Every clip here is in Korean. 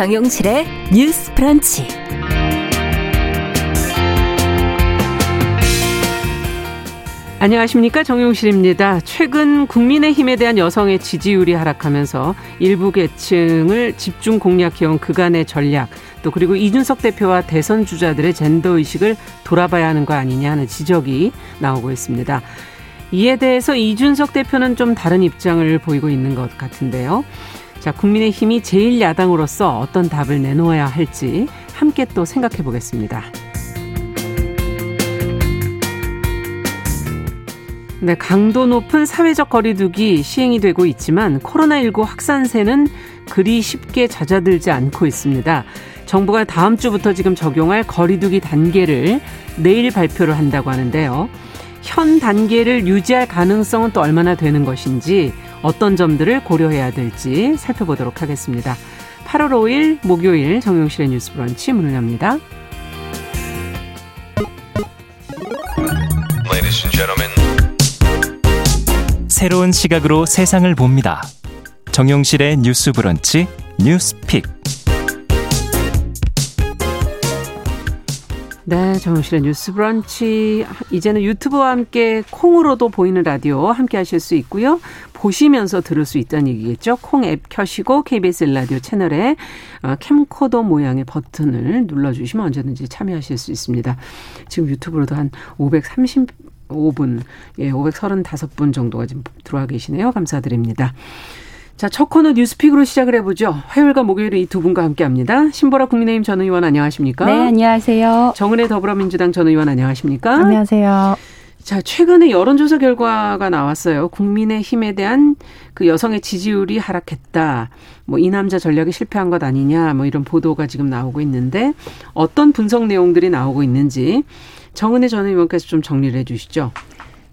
정용실의 뉴스 프런치. 안녕하십니까 정용실입니다. 최근 국민의힘에 대한 여성의 지지율이 하락하면서 일부 계층을 집중 공략해온 그간의 전략 또 그리고 이준석 대표와 대선 주자들의 젠더 의식을 돌아봐야 하는 거 아니냐 하는 지적이 나오고 있습니다. 이에 대해서 이준석 대표는 좀 다른 입장을 보이고 있는 것 같은데요. 자, 국민의힘이 제1야당으로서 어떤 답을 내놓아야 할지 함께 또 생각해 보겠습니다. 네, 강도 높은 사회적 거리두기 시행이 되고 있지만 코로나19 확산세는 그리 쉽게 잦아들지 않고 있습니다. 정부가 다음 주부터 지금 적용할 거리두기 단계를 내일 발표를 한다고 하는데요. 현 단계를 유지할 가능성은 또 얼마나 되는 것인지 어떤 점들을 고려해야 될지 살펴보도록 하겠습니다. 8월 5일 목요일 정용실의 뉴스 브런치 문을 엽니다. 새로운 시각으로 세상을 봅니다. 정용실의 뉴스 브런치 뉴스픽. 네, 정용실의 뉴스 브런치. 이제는 유튜브와 함께 콩으로도 보이는 라디오 함께 하실 수 있고요. 보시면서 들을 수 있다는 얘기겠죠. 콩 앱 켜시고 KBS 라디오 채널에 어, 캠코더 모양의 버튼을 눌러주시면 언제든지 참여하실 수 있습니다. 지금 유튜브로도 한 530, 5분, 예, 535분 정도가 지금 들어와 계시네요. 감사드립니다. 자, 첫 코너 뉴스픽으로 시작을 해보죠. 화요일과 목요일에 이두 분과 함께 합니다. 신보라 국민의힘 전 의원 안녕하십니까? 네, 안녕하세요. 정은혜 더불어민주당 전 의원 안녕하십니까? 안녕하세요. 자, 최근에 여론조사 결과가 나왔어요. 국민의힘에 대한 그 여성의 지지율이 하락했다. 뭐 이 남자 전략이 실패한 것 아니냐. 뭐 이런 보도가 지금 나오고 있는데 어떤 분석 내용들이 나오고 있는지 정은혜 전 의원께서 좀 정리를 해 주시죠.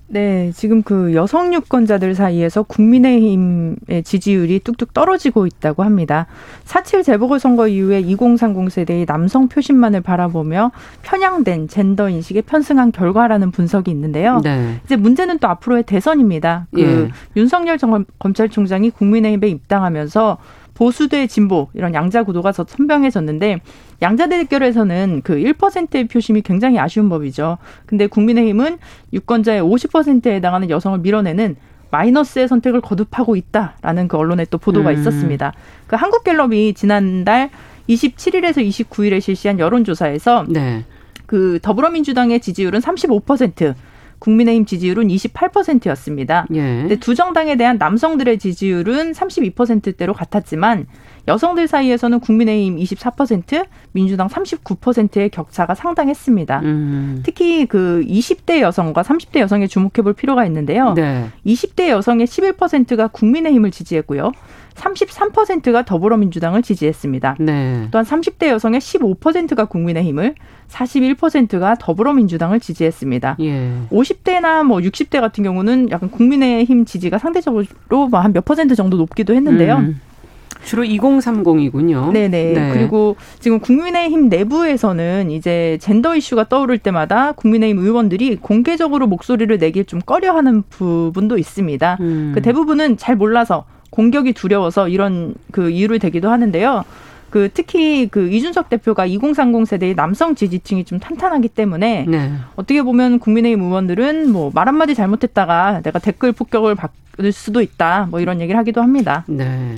네, 지금 그 여성 유권자들 사이에서 국민의힘의 지지율이 뚝뚝 떨어지고 있다고 합니다. 4.7 재보궐선거 이후에 2030 세대의 남성 표심만을 바라보며 편향된 젠더 인식에 편승한 결과라는 분석이 있는데요. 네. 이제 문제는 또 앞으로의 대선입니다. 그 예. 윤석열 검찰총장이 국민의힘에 입당하면서 보수 대 진보 이런 양자 구도가 더 선명해졌는데 양자 대결에서는 그 1%의 표심이 굉장히 아쉬운 법이죠. 근데 국민의힘은 유권자의 50%에 해당하는 여성을 밀어내는 마이너스의 선택을 거듭하고 있다라는 그 언론의 또 보도가 음. 있었습니다. 그 한국갤럽이 지난달 27일에서 29일에 실시한 여론조사에서 네. 그 더불어민주당의 지지율은 35%, 국민의힘 지지율은 28%였습니다. 예. 근데 두 정당에 대한 남성들의 지지율은 32%대로 같았지만 여성들 사이에서는 국민의힘 24%, 민주당 39%의 격차가 상당했습니다. 음. 특히 그 20대 여성과 30대 여성에 주목해 볼 필요가 있는데요. 네. 20대 여성의 11%가 국민의힘을 지지했고요. 33%가 더불어민주당을 지지했습니다. 네. 또한 30대 여성의 15%가 국민의힘을 41%가 더불어민주당을 지지했습니다. 예. 50대나 뭐 60대 같은 경우는 약간 국민의힘 지지가 상대적으로 뭐 한 몇 퍼센트 정도 높기도 했는데요. 음. 주로 2030이군요. 네네. 네. 그리고 지금 국민의힘 내부에서는 이제 젠더 이슈가 떠오를 때마다 국민의힘 의원들이 공개적으로 목소리를 내길 좀 꺼려하는 부분도 있습니다. 음. 그 대부분은 잘 몰라서 공격이 두려워서 이런 그 이유를 대기도 하는데요. 그 특히 그 이준석 대표가 2030 세대의 남성 지지층이 좀 탄탄하기 때문에 네. 어떻게 보면 국민의힘 의원들은 뭐 말 한마디 잘못했다가 내가 댓글 폭격을 받을 수도 있다 뭐 이런 얘기를 하기도 합니다. 네.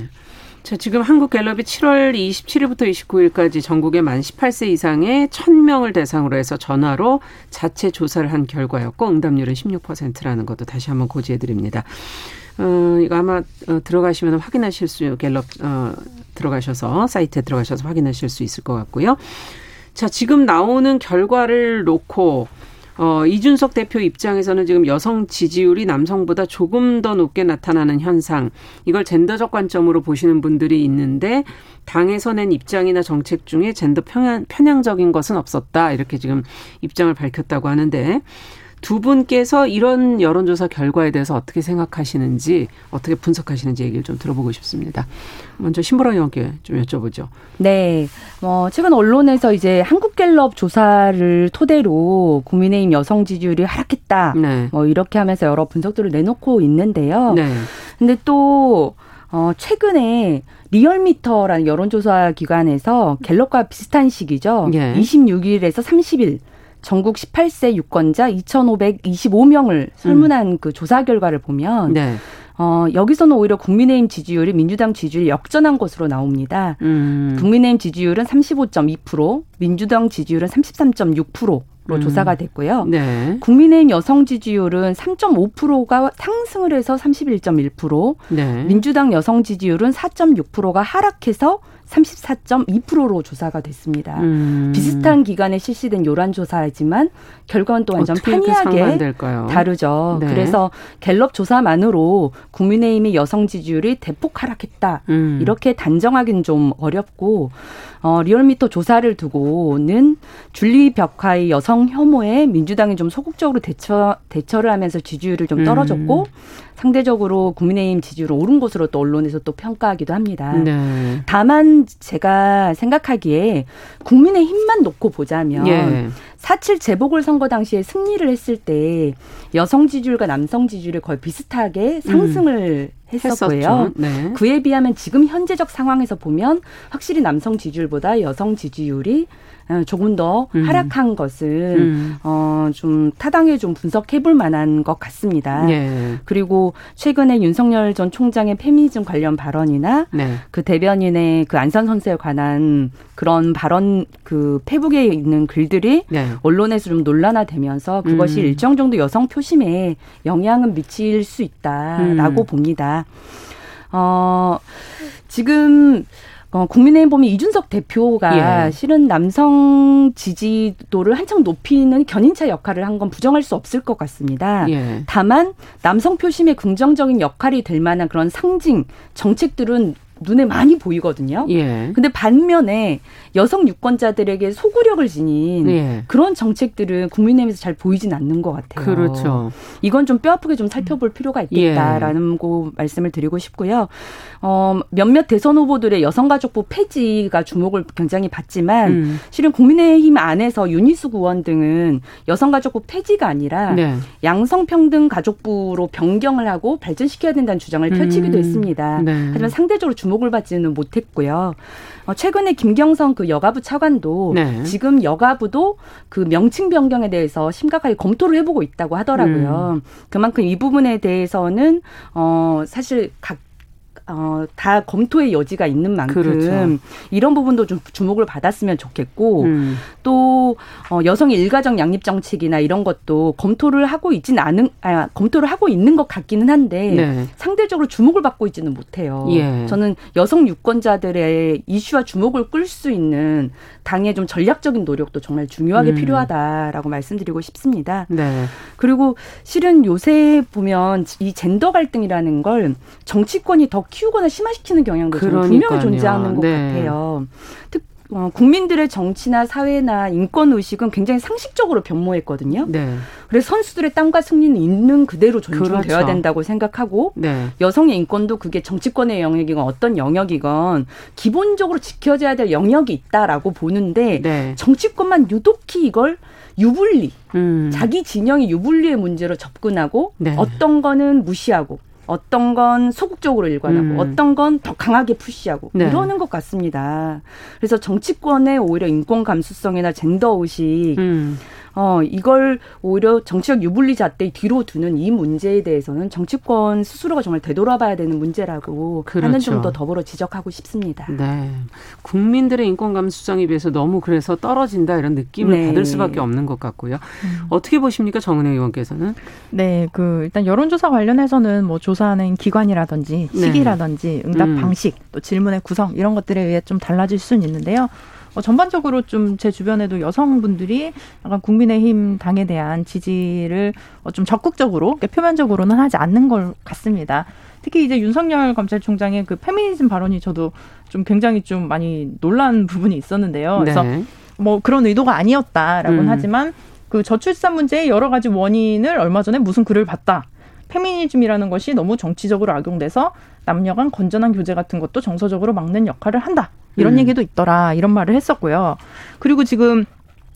자, 지금 한국갤럽이 7월 27일부터 29일까지 전국의 만 18세 이상의 1000명을 대상으로 해서 전화로 자체 조사를 한 결과였고 응답률은 16%라는 것도 다시 한번 고지해 드립니다. 어, 이거 아마 어, 들어가시면 확인하실 수 갤럽 어, 들어가셔서 사이트에 들어가셔서 확인하실 수 있을 것 같고요. 자, 지금 나오는 결과를 놓고 어, 이준석 대표 입장에서는 지금 여성 지지율이 남성보다 조금 더 높게 나타나는 현상, 이걸 젠더적 관점으로 보시는 분들이 있는데, 당에서 낸 입장이나 정책 중에 젠더 편향, 편향적인 것은 없었다. 이렇게 지금 입장을 밝혔다고 하는데, 두 분께서 이런 여론조사 결과에 대해서 어떻게 생각하시는지 어떻게 분석하시는지 얘기를 좀 들어보고 싶습니다. 먼저 신보라 의원께 좀 여쭤보죠. 네. 뭐 최근 언론에서 이제 한국갤럽 조사를 토대로 국민의힘 여성 지지율이 하락했다. 네. 뭐 이렇게 하면서 여러 분석들을 내놓고 있는데요. 네. 근데 또 어, 최근에 리얼미터라는 여론조사 기관에서 갤럽과 비슷한 시기죠. 예. 26일에서 30일 전국 18세 유권자 2,525명을 설문한 음. 그 조사 결과를 보면 네. 어, 여기서는 오히려 국민의힘 지지율이 민주당 지지율 역전한 것으로 나옵니다. 음. 국민의힘 지지율은 35.2%, 민주당 지지율은 33.6%. 로 음. 조사가 됐고요. 네. 국민의힘 여성 지지율은 3.5%가 상승을 해서 31.1%, 네. 민주당 여성 지지율은 4.6%가 하락해서 34.2%로 조사가 됐습니다. 음. 비슷한 기간에 실시된 요란 조사이지만 결과는 또 완전 판이하게 다르죠. 네. 그래서 갤럽 조사만으로 국민의힘의 여성 지지율이 대폭 하락했다. 음. 이렇게 단정하기는 좀 어렵고 어, 리얼미터 조사를 두고는 줄리 벽화의 여성 혐오에 민주당이 좀 소극적으로 대처 대처를 하면서 지지율을 좀 떨어졌고 음. 상대적으로 국민의힘 지지율은 오른 것으로 또 언론에서 또 평가하기도 합니다. 네. 다만 제가 생각하기에 국민의힘만 놓고 보자면 예. 4.7 재보궐선거 당시에 승리를 했을 때 여성 지지율과 남성 지지율이 거의 비슷하게 상승을 음. 했었고요. 네. 그에 비하면 지금 현재적 상황에서 보면 확실히 남성 지지율보다 여성 지지율이 어, 조금 더 음. 하락한 것은 음. 어좀 타당해 좀 분석해 볼 만한 것 같습니다. 예. 그리고 최근에 윤석열 전 총장의 페미니즘 관련 발언이나 네. 그 대변인의 그 안산 선수에 관한 그런 발언 그 페북에 있는 글들이 네. 언론에서 좀 논란화되면서 그것이 음. 일정 정도 여성 표심에 영향은 미칠 수 있다라고 음. 봅니다. 어 지금 어, 국민의힘 보면 이준석 대표가 예. 실은 남성 지지도를 한창 높이는 견인차 역할을 한 건 부정할 수 없을 것 같습니다. 예. 다만 남성 표심의 긍정적인 역할이 될 만한 그런 상징 정책들은 눈에 많이 보이거든요. 예. 근데 반면에 여성 유권자들에게 소구력을 지닌 예. 그런 정책들은 국민의힘에서 잘 보이진 않는 것 같아요. 그렇죠. 이건 좀 뼈아프게 좀 살펴볼 필요가 있겠다라는 예. 고 말씀을 드리고 싶고요. 어, 몇몇 대선 후보들의 여성가족부 폐지가 주목을 굉장히 받지만 음. 실은 국민의힘 안에서 윤희수 의원 등은 여성가족부 폐지가 아니라 네. 양성평등 가족부로 변경을 하고 발전시켜야 된다는 주장을 펼치기도 음. 했습니다. 네. 하지만 상대적으로 주목을 받지는 못했고요. 어, 최근에 김경성 그 여가부 차관도 네. 지금 여가부도 그 명칭 변경에 대해서 심각하게 검토를 해보고 있다고 하더라고요. 음. 그만큼 이 부분에 대해서는 어 사실 각 어, 다 검토의 여지가 있는 만큼 그렇죠. 이런 부분도 좀 주목을 받았으면 좋겠고 음. 또 어, 여성의 일가정 양립 정책이나 이런 것도 검토를 하고 있진 않은 아, 검토를 하고 있는 것 같기는 한데 네. 상대적으로 주목을 받고 있지는 못해요. 예. 저는 여성 유권자들의 이슈와 주목을 끌 수 있는 당의 좀 전략적인 노력도 정말 중요하게 음. 필요하다라고 말씀드리고 싶습니다. 네. 그리고 실은 요새 보면 이 젠더 갈등이라는 걸 정치권이 더 키우거나 심화시키는 경향도 분명히 존재하는 것 네. 같아요. 특 어, 국민들의 정치나 사회나 인권 의식은 굉장히 상식적으로 변모했거든요. 네. 그래서 선수들의 땀과 승리는 있는 그대로 존중되어야 그렇죠. 된다고 생각하고 네. 여성의 인권도 그게 정치권의 영역이건 어떤 영역이건 기본적으로 지켜져야 될 영역이 있다라고 보는데 네. 정치권만 유독히 이걸 유불리, 음. 자기 진영의 유불리의 문제로 접근하고 네. 어떤 거는 무시하고 어떤 건 소극적으로 일관하고 음. 어떤 건 더 강하게 푸시하고 네. 이러는 것 같습니다. 그래서 정치권의 오히려 인권 감수성이나 젠더 의식 음. 어, 이걸 오히려 정치적 유불리 잣대 뒤로 두는 이 문제에 대해서는 정치권 스스로가 정말 되돌아봐야 되는 문제라고 그렇죠. 하는 점도 더불어 지적하고 싶습니다. 네. 국민들의 인권 감수성에 비해서 너무 그래서 떨어진다 이런 느낌을 네. 받을 수밖에 없는 것 같고요. 음. 어떻게 보십니까? 정은혜 의원께서는? 네. 그 일단 여론조사 관련해서는 뭐 조사하는 기관이라든지 네. 시기라든지 응답 음. 방식 또 질문의 구성 이런 것들에 의해 좀 달라질 수는 있는데요. 어, 전반적으로 좀 제 주변에도 여성분들이 약간 국민의힘 당에 대한 지지를 어, 좀 적극적으로 표면적으로는 하지 않는 걸 같습니다. 특히 이제 윤석열 검찰총장의 그 페미니즘 발언이 저도 좀 굉장히 좀 많이 놀란 부분이 있었는데요. 그래서 네. 뭐 그런 의도가 아니었다라고는 음. 하지만 그 저출산 문제의 여러 가지 원인을 얼마 전에 무슨 글을 봤다. 페미니즘이라는 것이 너무 정치적으로 악용돼서 남녀 간 건전한 교제 같은 것도 정서적으로 막는 역할을 한다. 이런 음. 얘기도 있더라. 이런 말을 했었고요. 그리고 지금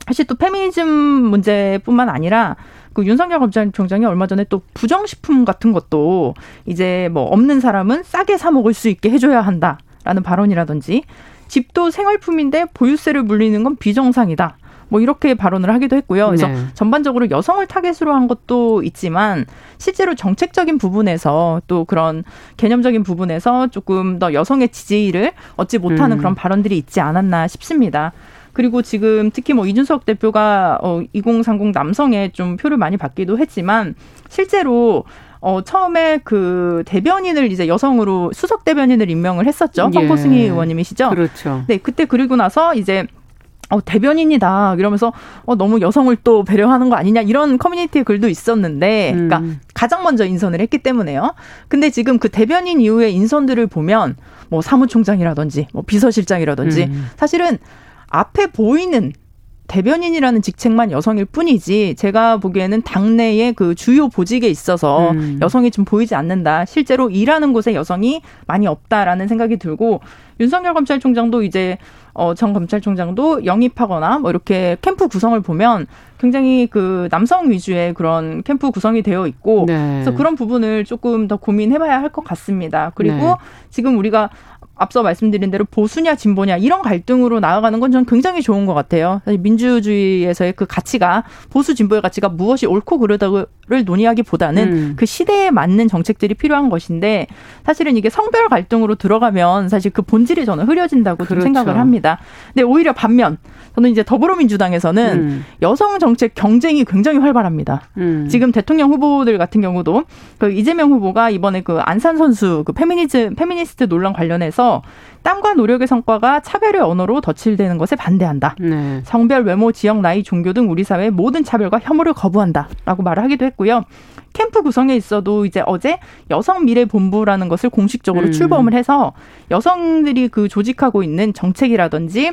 사실 또 페미니즘 문제뿐만 아니라 그 윤석열 검찰총장이 얼마 전에 또 부정식품 같은 것도 이제 뭐 없는 사람은 싸게 사 먹을 수 있게 해줘야 한다라는 발언이라든지 집도 생활품인데 보유세를 물리는 건 비정상이다. 뭐 이렇게 발언을 하기도 했고요. 그래서 네. 전반적으로 여성을 타겟으로 한 것도 있지만 실제로 정책적인 부분에서 또 그런 개념적인 부분에서 조금 더 여성의 지지를 얻지 못하는 음. 그런 발언들이 있지 않았나 싶습니다. 그리고 지금 특히 뭐 이준석 대표가 어 2030 남성에 좀 표를 많이 받기도 했지만 실제로 어, 처음에 그 대변인을 이제 여성으로 수석 대변인을 임명을 했었죠. 예. 황보승희 의원님이시죠. 그렇죠. 네, 그때 그리고 나서 이제 어, 대변인이다. 이러면서 어, 너무 여성을 또 배려하는 거 아니냐 이런 커뮤니티 글도 있었는데, 음. 그러니까 가장 먼저 인선을 했기 때문에요. 근데 지금 그 대변인 이후의 인선들을 보면 뭐 사무총장이라든지 뭐 비서실장이라든지 음. 사실은 앞에 보이는 대변인이라는 직책만 여성일 뿐이지 제가 보기에는 당내의 그 주요 보직에 있어서 음. 여성이 좀 보이지 않는다. 실제로 일하는 곳에 여성이 많이 없다라는 생각이 들고 윤석열 검찰총장도 이제 어, 전 검찰총장도 영입하거나 뭐 이렇게 캠프 구성을 보면 굉장히 그 남성 위주의 그런 캠프 구성이 되어 있고 네. 그래서 그런 부분을 조금 더 고민해봐야 할 것 같습니다. 그리고 네. 지금 우리가 앞서 말씀드린 대로 보수냐 진보냐 이런 갈등으로 나아가는 건 저는 굉장히 좋은 것 같아요. 사실 민주주의에서의 그 가치가 보수 진보의 가치가 무엇이 옳고 그르다를 논의하기보다는 음. 그 시대에 맞는 정책들이 필요한 것인데 사실은 이게 성별 갈등으로 들어가면 사실 그 본질이 저는 흐려진다고 그렇죠. 생각을 합니다. 근데 오히려 반면 저는 이제 더불어민주당에서는 음. 여성 정책 경쟁이 굉장히 활발합니다. 음. 지금 대통령 후보들 같은 경우도 그 이재명 후보가 이번에 그 안산 선수 그 페미니즘 페미니스트 논란 관련해서 땀과 노력의 성과가 차별의 언어로 덧칠되는 것에 반대한다. 네. 성별, 외모, 지역, 나이, 종교 등 우리 사회의 모든 차별과 혐오를 거부한다라고 말을 하기도 했고요. 캠프 구성에 있어도 이제 어제 여성 미래 본부라는 것을 공식적으로 음. 출범을 해서 여성들이 그 조직하고 있는 정책이라든지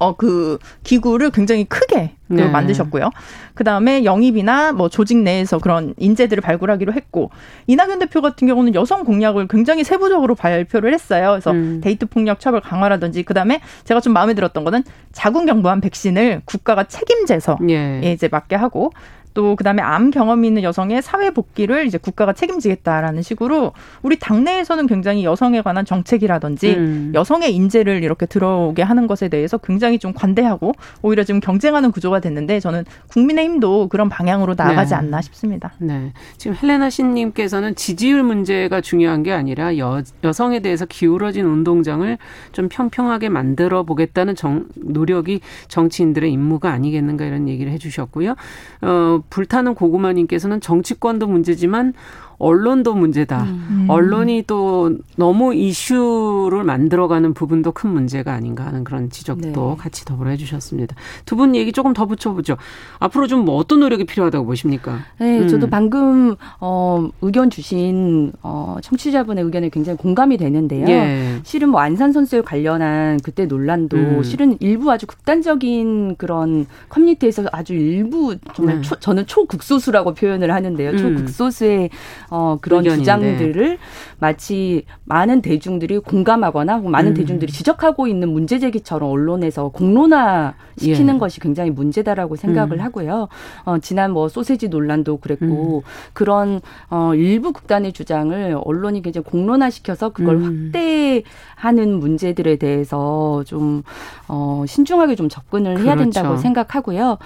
어, 그 기구를 굉장히 크게 그 네. 만드셨고요. 그 다음에 영입이나 뭐 조직 내에서 그런 인재들을 발굴하기로 했고, 이낙연 대표 같은 경우는 여성 공약을 굉장히 세부적으로 발표를 했어요. 그래서 음. 데이트 폭력 처벌 강화라든지, 그 다음에 제가 좀 마음에 들었던 거는 자궁경부암 백신을 국가가 책임져서 예. 예 이제 맞게 하고, 또 그다음에 암 경험이 있는 여성의 사회 복귀를 이제 국가가 책임지겠다라는 식으로 우리 당내에서는 굉장히 여성에 관한 정책이라든지 음. 여성의 인재를 이렇게 들어오게 하는 것에 대해서 굉장히 좀 관대하고 오히려 지금 경쟁하는 구조가 됐는데 저는 국민의힘도 그런 방향으로 나아가지 네. 않나 싶습니다. 네. 지금 헬레나 신님께서는 지지율 문제가 중요한 게 아니라 여, 여성에 대해서 기울어진 운동장을 좀 평평하게 만들어 보겠다는 정, 노력이 정치인들의 임무가 아니겠는가 이런 얘기를 해주셨고요. 어, 불타는 고구마님께서는 정치권도 문제지만 언론도 문제다. 음. 언론이 또 너무 이슈를 만들어가는 부분도 큰 문제가 아닌가 하는 그런 지적도 네. 같이 더불어 해주셨습니다. 두 분 얘기 조금 더 붙여보죠. 앞으로 좀 뭐 어떤 노력이 필요하다고 보십니까? 네, 음. 저도 방금 어, 의견 주신 어, 청취자분의 의견에 굉장히 공감이 되는데요. 예. 실은 뭐 안산 선수에 관련한 그때 논란도 음. 실은 일부 아주 극단적인 그런 커뮤니티에서 아주 일부 정말 네. 초, 저는 초극소수라고 표현을 하는데요. 음. 초극소수의 어, 그런 의견인데. 주장들을 마치 많은 대중들이 공감하거나 많은 음. 대중들이 지적하고 있는 문제 제기처럼 언론에서 공론화 시키는 예. 것이 굉장히 문제다라고 생각을 음. 하고요. 어, 지난 뭐 소세지 논란도 그랬고 음. 그런 어, 일부 극단의 주장을 언론이 굉장히 공론화 시켜서 그걸 음. 확대하는 문제들에 대해서 좀 어, 신중하게 좀 접근을 그렇죠. 해야 된다고 생각하고요.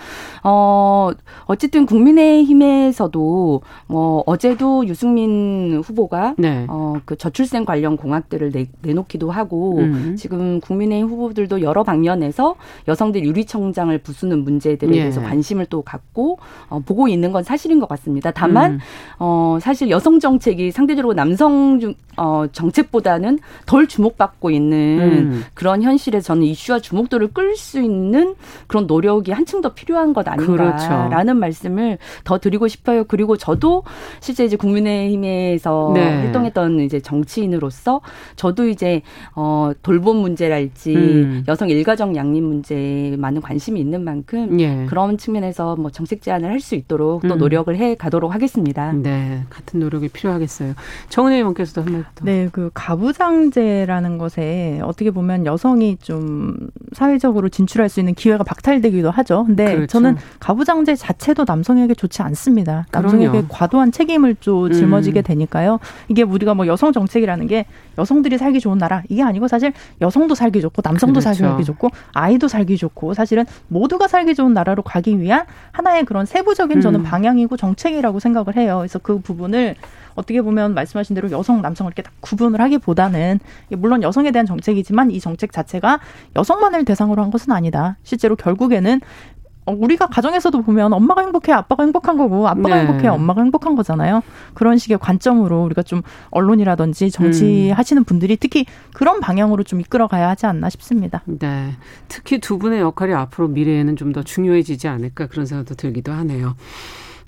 어, 어쨌든 국민의힘에서도 뭐 어제도 유 승민 후보가 네. 어, 그 저출생 관련 공약들을 내, 내놓기도 하고 음. 지금 국민의힘 후보들도 여러 방면에서 여성들 유리청장을 부수는 문제들에 예. 대해서 관심을 또 갖고 어, 보고 있는 건 사실인 것 같습니다. 다만 음. 어, 사실 여성 정책이 상대적으로 남성 중, 어, 정책보다는 덜 주목받고 있는 음. 그런 현실에 저는 이슈와 주목도를 끌 수 있는 그런 노력이 한층 더 필요한 것 아닌가라는 그렇죠. 말씀을 더 드리고 싶어요. 그리고 저도 실제 이제 국민 국민의힘에서 네. 활동했던 이제 정치인으로서 저도 이제 어 돌봄 문제랄지 음. 여성 일가정 양립 문제에 많은 관심이 있는 만큼 예. 그런 측면에서 뭐 정책 제안을 할 수 있도록 또 음. 노력을 해 가도록 하겠습니다. 네, 같은 노력이 필요하겠어요. 정은혜 의원께서도 한마디 더. 네, 그 가부장제라는 것에 어떻게 보면 여성이 좀 사회적으로 진출할 수 있는 기회가 박탈되기도 하죠. 근데 그렇죠. 저는 가부장제 자체도 남성에게 좋지 않습니다. 남성에게 그럼요. 과도한 책임을 좀 짊어지게 음. 되니까요. 이게 우리가 뭐 여성 정책이라는 게 여성들이 살기 좋은 나라 이게 아니고 사실 여성도 살기 좋고 남성도 그렇죠. 살기 좋고 아이도 살기 좋고 사실은 모두가 살기 좋은 나라로 가기 위한 하나의 그런 세부적인 저는 음. 방향이고 정책이라고 생각을 해요. 그래서 그 부분을 어떻게 보면 말씀하신 대로 여성, 남성을 이렇게 딱 구분을 하기보다는 물론 여성에 대한 정책이지만 이 정책 자체가 여성만을 대상으로 한 것은 아니다. 실제로 결국에는 어, 우리가 가정에서도 보면 엄마가 행복해 아빠가 행복한 거고 아빠가 네. 행복해 엄마가 행복한 거잖아요. 그런 식의 관점으로 우리가 좀 언론이라든지 정치 음. 하시는 분들이 특히 그런 방향으로 좀 이끌어가야 하지 않나 싶습니다. 네. 특히 두 분의 역할이 앞으로 미래에는 좀 더 중요해지지 않을까 그런 생각도 들기도 하네요.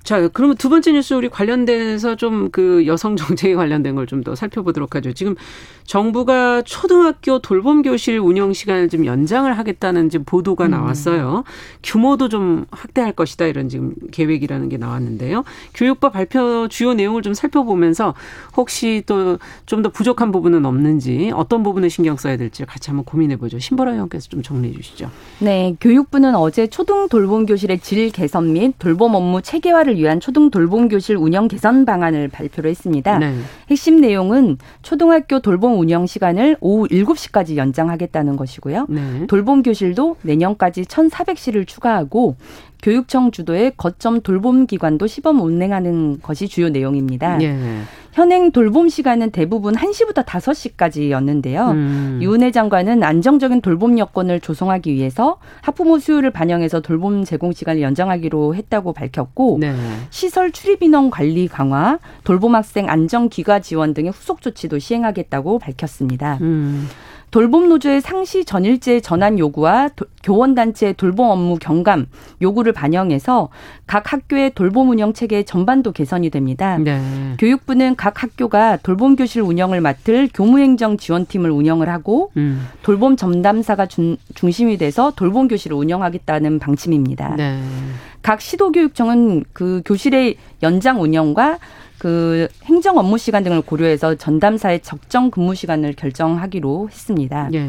자, 그러면 두 번째 뉴스 우리 관련돼서 좀 그 여성 정책에 관련된 걸 좀 더 살펴보도록 하죠. 지금 정부가 초등학교 돌봄 교실 운영 시간을 좀 연장을 하겠다는 지금 보도가 음. 나왔어요. 규모도 좀 확대할 것이다 이런 지금 계획이라는 게 나왔는데요. 교육부 발표 주요 내용을 좀 살펴보면서 혹시 또 좀 더 부족한 부분은 없는지 어떤 부분에 신경 써야 될지 같이 한번 고민해 보죠. 신보라 의원께서 좀 정리해 주시죠. 네, 교육부는 어제 초등 돌봄 교실의 질 개선 및 돌봄 업무 체계화를 위한 초등 돌봄 교실 운영 개선 방안을 발표를 했습니다. 네. 핵심 내용은 초등학교 돌봄 운영 시간을 오후 7시까지 연장하겠다는 것이고요. 네. 돌봄 교실도 내년까지 1,400시를 추가하고 교육청 주도의 거점 돌봄 기관도 시범 운행하는 것이 주요 내용입니다. 예. 현행 돌봄 시간은 대부분 1시부터 5시까지였는데요. 음. 유은혜 장관은 안정적인 돌봄 여건을 조성하기 위해서 학부모 수요를 반영해서 돌봄 제공 시간을 연장하기로 했다고 밝혔고 네. 시설 출입 인원 관리 강화, 돌봄 학생 안정 귀가 지원 등의 후속 조치도 시행하겠다고 밝혔습니다. 음. 돌봄 노조의 상시 전일제 전환 요구와 교원 단체 돌봄 업무 경감 요구를 반영해서 각 학교의 돌봄 운영 체계 전반도 개선이 됩니다. 네. 교육부는 각 학교가 돌봄 교실 운영을 맡을 교무행정 지원팀을 운영을 하고 음. 돌봄 전담사가 중, 중심이 돼서 돌봄 교실을 운영하겠다는 방침입니다. 네. 각 시도교육청은 그 교실의 연장 운영과 그 행정 업무 시간 등을 고려해서 전담사의 적정 근무 시간을 결정하기로 했습니다. 예.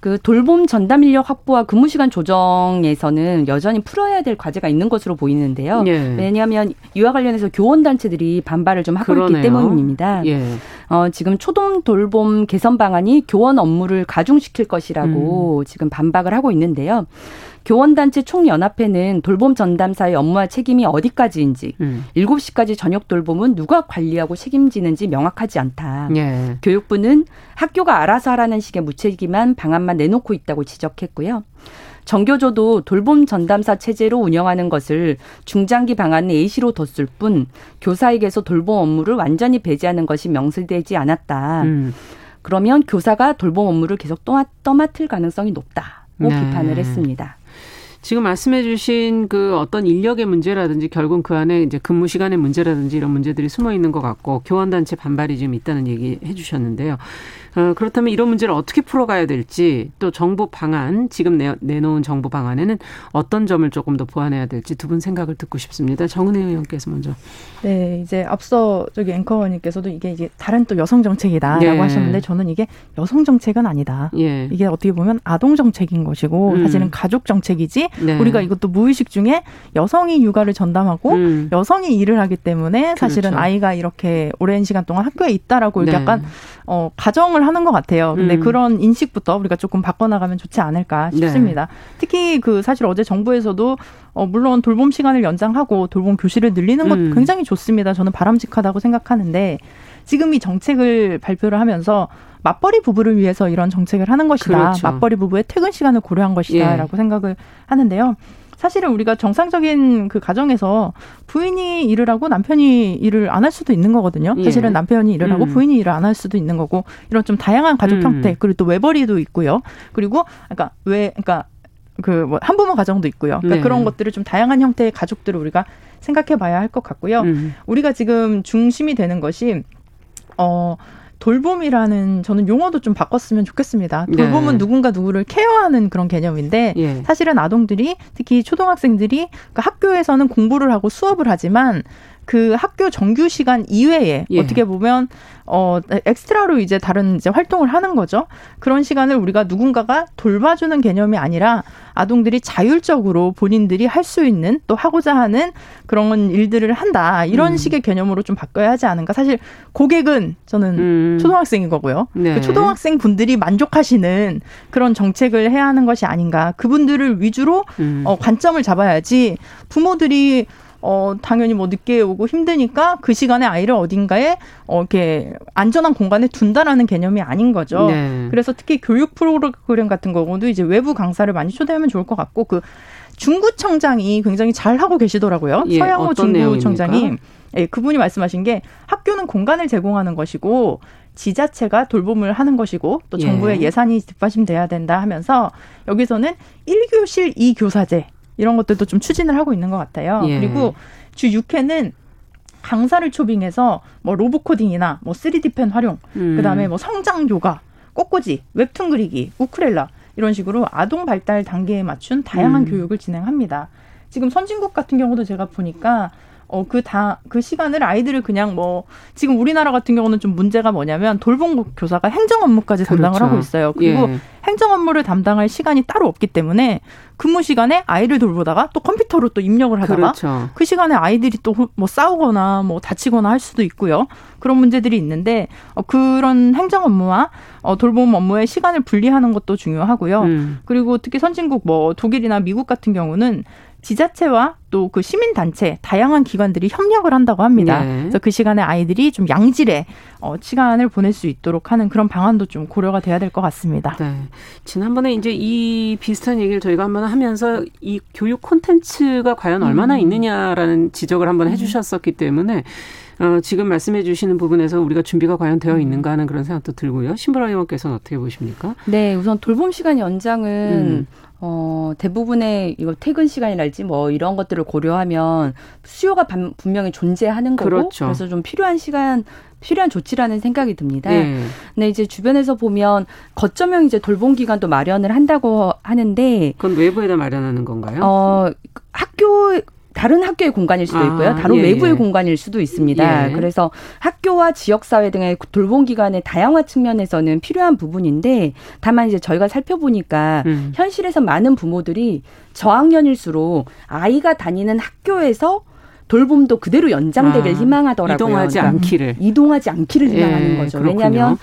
그 돌봄 전담 인력 확보와 근무 시간 조정에서는 여전히 풀어야 될 과제가 있는 것으로 보이는데요. 예. 왜냐하면 이와 관련해서 교원 단체들이 반발을 좀 하고 그러네요. 있기 때문입니다. 예. 어, 지금 초동 돌봄 개선 방안이 교원 업무를 가중시킬 것이라고 음. 지금 반박을 하고 있는데요. 교원단체 총연합회는 돌봄 전담사의 업무와 책임이 어디까지인지, 음. 7시까지 저녁 돌봄은 누가 관리하고 책임지는지 명확하지 않다. 예. 교육부는 학교가 알아서 하라는 식의 무책임한 방안만 내놓고 있다고 지적했고요. 정교조도 돌봄 전담사 체제로 운영하는 것을 중장기 방안에 예시로 뒀을 뿐 교사에게서 돌봄 업무를 완전히 배제하는 것이 명시되지 않았다. 음. 그러면 교사가 돌봄 업무를 계속 떠맡을 가능성이 높다고 네. 비판을 했습니다. 지금 말씀해 주신 그 어떤 인력의 문제라든지 결국 그 안에 이제 근무 시간의 문제라든지 이런 문제들이 숨어 있는 것 같고 교환단체 반발이 좀 있다는 얘기 해 주셨는데요. 어, 그렇다면 이런 문제를 어떻게 풀어가야 될지 또 정부 방안 지금 내, 내놓은 정부 방안에는 어떤 점을 조금 더 보완해야 될지 두 분 생각을 듣고 싶습니다. 정은혜 의원께서 먼저. 네, 이제 앞서 저기 앵커님께서도 이게 이게 다른 또 여성 정책이다라고 예. 하셨는데 저는 이게 여성 정책은 아니다. 예. 이게 어떻게 보면 아동 정책인 것이고 음. 사실은 가족 정책이지 네. 우리가 이것도 무의식 중에 여성이 육아를 전담하고 음. 여성이 일을 하기 때문에 사실은 그렇죠. 아이가 이렇게 오랜 시간 동안 학교에 있다라고 이렇게 네. 약간 어 가정을 하는 것 같아요. 근데 음. 그런 인식부터 우리가 조금 바꿔나가면 좋지 않을까 싶습니다. 네. 특히 그 사실 어제 정부에서도 어 물론 돌봄 시간을 연장하고 돌봄 교실을 늘리는 것 음. 굉장히 좋습니다. 저는 바람직하다고 생각하는데 지금 이 정책을 발표를 하면서 맞벌이 부부를 위해서 이런 정책을 하는 것이다. 그렇죠. 맞벌이 부부의 퇴근 시간을 고려한 것이다라고 예. 생각을 하는데요. 사실은 우리가 정상적인 그 가정에서 부인이 일을 하고 남편이 일을 안 할 수도 있는 거거든요. 예. 사실은 남편이 일을 하고 음. 부인이 일을 안 할 수도 있는 거고 이런 좀 다양한 가족 음. 형태 그리고 또 외벌이도 있고요. 그리고 그러니까 왜 그러니까 그뭐 한부모 가정도 있고요. 그러니까 네. 그런 것들을 좀 다양한 형태의 가족들을 우리가 생각해 봐야 할 것 같고요. 음. 우리가 지금 중심이 되는 것이 어 돌봄이라는 저는 용어도 좀 바꿨으면 좋겠습니다. 돌봄은 네. 누군가 누구를 케어하는 그런 개념인데 예. 사실은 아동들이 특히 초등학생들이 그 학교에서는 공부를 하고 수업을 하지만 그 학교 정규 시간 이외에 예. 어떻게 보면 어 엑스트라로 이제 다른 이제 활동을 하는 거죠. 그런 시간을 우리가 누군가가 돌봐주는 개념이 아니라 아동들이 자율적으로 본인들이 할 수 있는 또 하고자 하는 그런 일들을 한다 이런 음. 식의 개념으로 좀 바꿔야 하지 않은가. 사실 고객은 저는 음. 초등학생인 거고요. 네. 그 초등학생 분들이 만족하시는 그런 정책을 해야 하는 것이 아닌가. 그분들을 위주로 음. 어, 관점을 잡아야지 부모들이 어, 당연히 뭐 늦게 오고 힘드니까 그 시간에 아이를 어딘가에 어, 이렇게 안전한 공간에 둔다라는 개념이 아닌 거죠. 네. 그래서 특히 교육 프로그램 같은 경우도 이제 외부 강사를 많이 초대하면 좋을 것 같고 그 중구청장이 굉장히 잘 하고 계시더라고요. 예, 서양호 중구청장이. 예, 그분이 말씀하신 게 학교는 공간을 제공하는 것이고 지자체가 돌봄을 하는 것이고 또 정부의 예. 산이 뒷받침돼야 된다 하면서 여기서는 1교실 2교사제 이런 것들도 좀 추진을 하고 있는 것 같아요. 예. 그리고 주 6회는 강사를 초빙해서 뭐 로봇 코딩이나 뭐 3D 펜 활용, 음. 그다음에 뭐 성장 요가, 꽃꽂이, 웹툰 그리기, 우크렐라 이런 식으로 아동 발달 단계에 맞춘 다양한 음. 교육을 진행합니다. 지금 선진국 같은 경우도 제가 보니까 어, 그 다, 그 시간을 아이들을 그냥 뭐, 지금 우리나라 같은 경우는 좀 문제가 뭐냐면 돌봄 교사가 행정 업무까지 담당을 그렇죠. 하고 있어요. 그리고 예. 행정 업무를 담당할 시간이 따로 없기 때문에 근무 시간에 아이를 돌보다가 또 컴퓨터로 또 입력을 하다가 그렇죠. 그 시간에 아이들이 또 뭐 싸우거나 뭐 다치거나 할 수도 있고요. 그런 문제들이 있는데 어, 그런 행정 업무와 어, 돌봄 업무의 시간을 분리하는 것도 중요하고요. 음. 그리고 특히 선진국 뭐 독일이나 미국 같은 경우는 지자체와 또 그 시민 단체 다양한 기관들이 협력을 한다고 합니다. 네. 그래서 그 시간에 아이들이 좀 양질의 어, 시간을 보낼 수 있도록 하는 그런 방안도 좀 고려가 돼야 될 것 같습니다. 네. 지난번에 이제 이 비슷한 얘기를 저희가 한번 하면서 이 교육 콘텐츠가 과연 얼마나 음. 있느냐라는 지적을 한번 음. 해주셨었기 때문에 어, 지금 말씀해 주시는 부분에서 우리가 준비가 과연 되어 음. 있는가 하는 그런 생각도 들고요. 신보라 의원께서는 어떻게 보십니까? 네, 우선 돌봄 시간 연장은 음. 어, 대부분의 이거 퇴근 시간이랄지 뭐 이런 것들을 고려하면 수요가 분명히 존재하는 거고 그렇죠. 그래서 좀 필요한 시간 필요한 조치라는 생각이 듭니다. 네. 근데 이제 주변에서 보면 거점형 이제 돌봄 기관도 마련을 한다고 하는데 그건 외부에다 마련하는 건가요? 어, 학교 다른 학교의 공간일 수도 있고요. 아, 다른 예, 외부의 예. 공간일 수도 있습니다. 예. 그래서 학교와 지역사회 등의 돌봄 기관의 다양화 측면에서는 필요한 부분인데 다만 이제 저희가 살펴보니까 음. 현실에서 많은 부모들이 저학년일수록 아이가 다니는 학교에서 돌봄도 그대로 연장되길 아, 희망하더라고요. 이동하지 그러니까 않기를. 이동하지 않기를 희망하는 예, 거죠. 그렇군요. 왜냐하면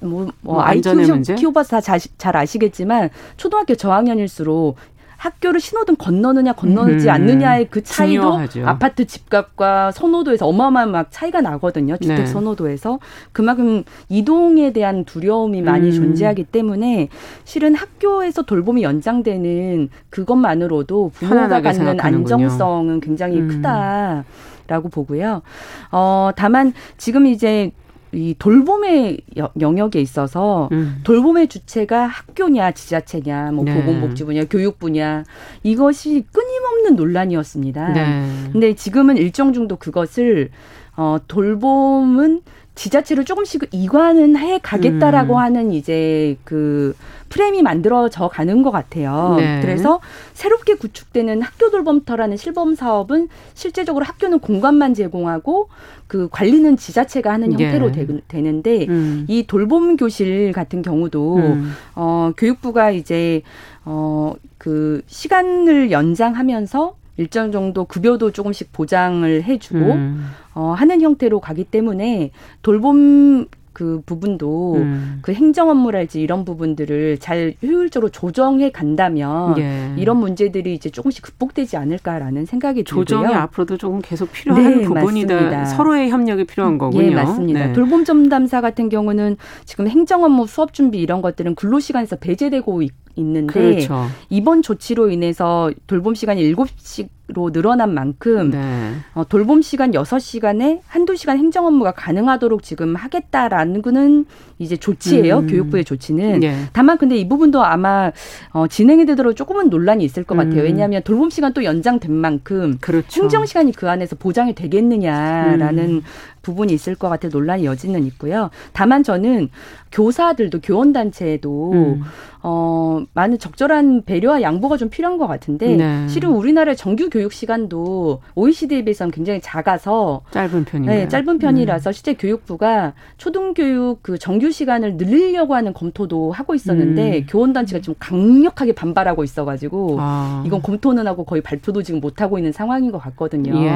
뭐, 뭐, 뭐 아이 키워봐서 잘 아시겠지만 초등학교 저학년일수록 학교를 신호등 건너느냐 건너지 음, 않느냐의 그 차이도 중요하죠. 아파트 집값과 선호도에서 어마어마한 막 차이가 나거든요. 주택 네. 선호도에서 그만큼 이동에 대한 두려움이 많이 음. 존재하기 때문에 실은 학교에서 돌봄이 연장되는 그것만으로도 부모가 갖는 안정성은 굉장히 음. 크다 라고 보고요. 어 다만 지금 이제 이 돌봄의 영역에 있어서 음. 돌봄의 주체가 학교냐 지자체냐 뭐 네. 보건복지부냐 교육부냐 이것이 끊임없는 논란이었습니다. 네. 근데 지금은 일정 정도 그것을 어 돌봄은 지자체를 조금씩 이관은 해 가겠다라고 음. 하는 이제 그 프레임이 만들어져 가는 것 같아요. 네. 그래서 새롭게 구축되는 학교 돌봄터라는 실범 사업은 실제적으로 학교는 공간만 제공하고 그 관리는 지자체가 하는 네. 형태로 네. 되, 는데이 음. 돌봄 교실 같은 경우도 음. 어 교육부가 이제 어그 시간을 연장하면서 일정 정도 급여도 조금씩 보장을 해주고 음. 어, 하는 형태로 가기 때문에 돌봄 그 부분도 음. 그 행정 업무랄지 이런 부분들을 잘 효율적으로 조정해 간다면 예. 이런 문제들이 이제 조금씩 극복되지 않을까라는 생각이 들고요. 조정이 앞으로도 조금 계속 필요한 네, 부분이다. 맞습니다. 서로의 협력이 필요한 거군요. 예, 맞습니다. 네. 돌봄 전담사 같은 경우는 지금 행정 업무 수업 준비 이런 것들은 근로 시간에서 배제되고 있, 있는데 그렇죠. 이번 조치로 인해서 돌봄 시간이 7시 로 늘어난 만큼 네. 어, 돌봄 시간 6시간에 한두 시간 행정 업무가 가능하도록 지금 하겠다라는 거는 이제 조치예요. 음. 교육부의 조치는. 네. 다만 근데 이 부분도 아마 어, 진행이 되도록 조금은 논란이 있을 것 같아요. 음. 왜냐하면 돌봄 시간 또 연장된 만큼 그렇죠. 행정 시간이 그 안에서 보장이 되겠느냐라는 음. 부분이 있을 것 같아 논란의 여지는 있고요. 다만 저는 교사들도 교원단체도 음. 어, 많은 적절한 배려와 양보가 좀 필요한 것 같은데 네. 실은 우리나라의 정규 교육 시간도 OECD에 비해서는 굉장히 작아서 짧은 편이에요. 네, 짧은 편이라서 음. 실제 교육부가 초등교육 그 정규 시간을 늘리려고 하는 검토도 하고 있었는데 음. 교원단체가 좀 강력하게 반발하고 있어가지고 아. 이건 검토는 하고 거의 발표도 지금 못 하고 있는 상황인 것 같거든요. 예.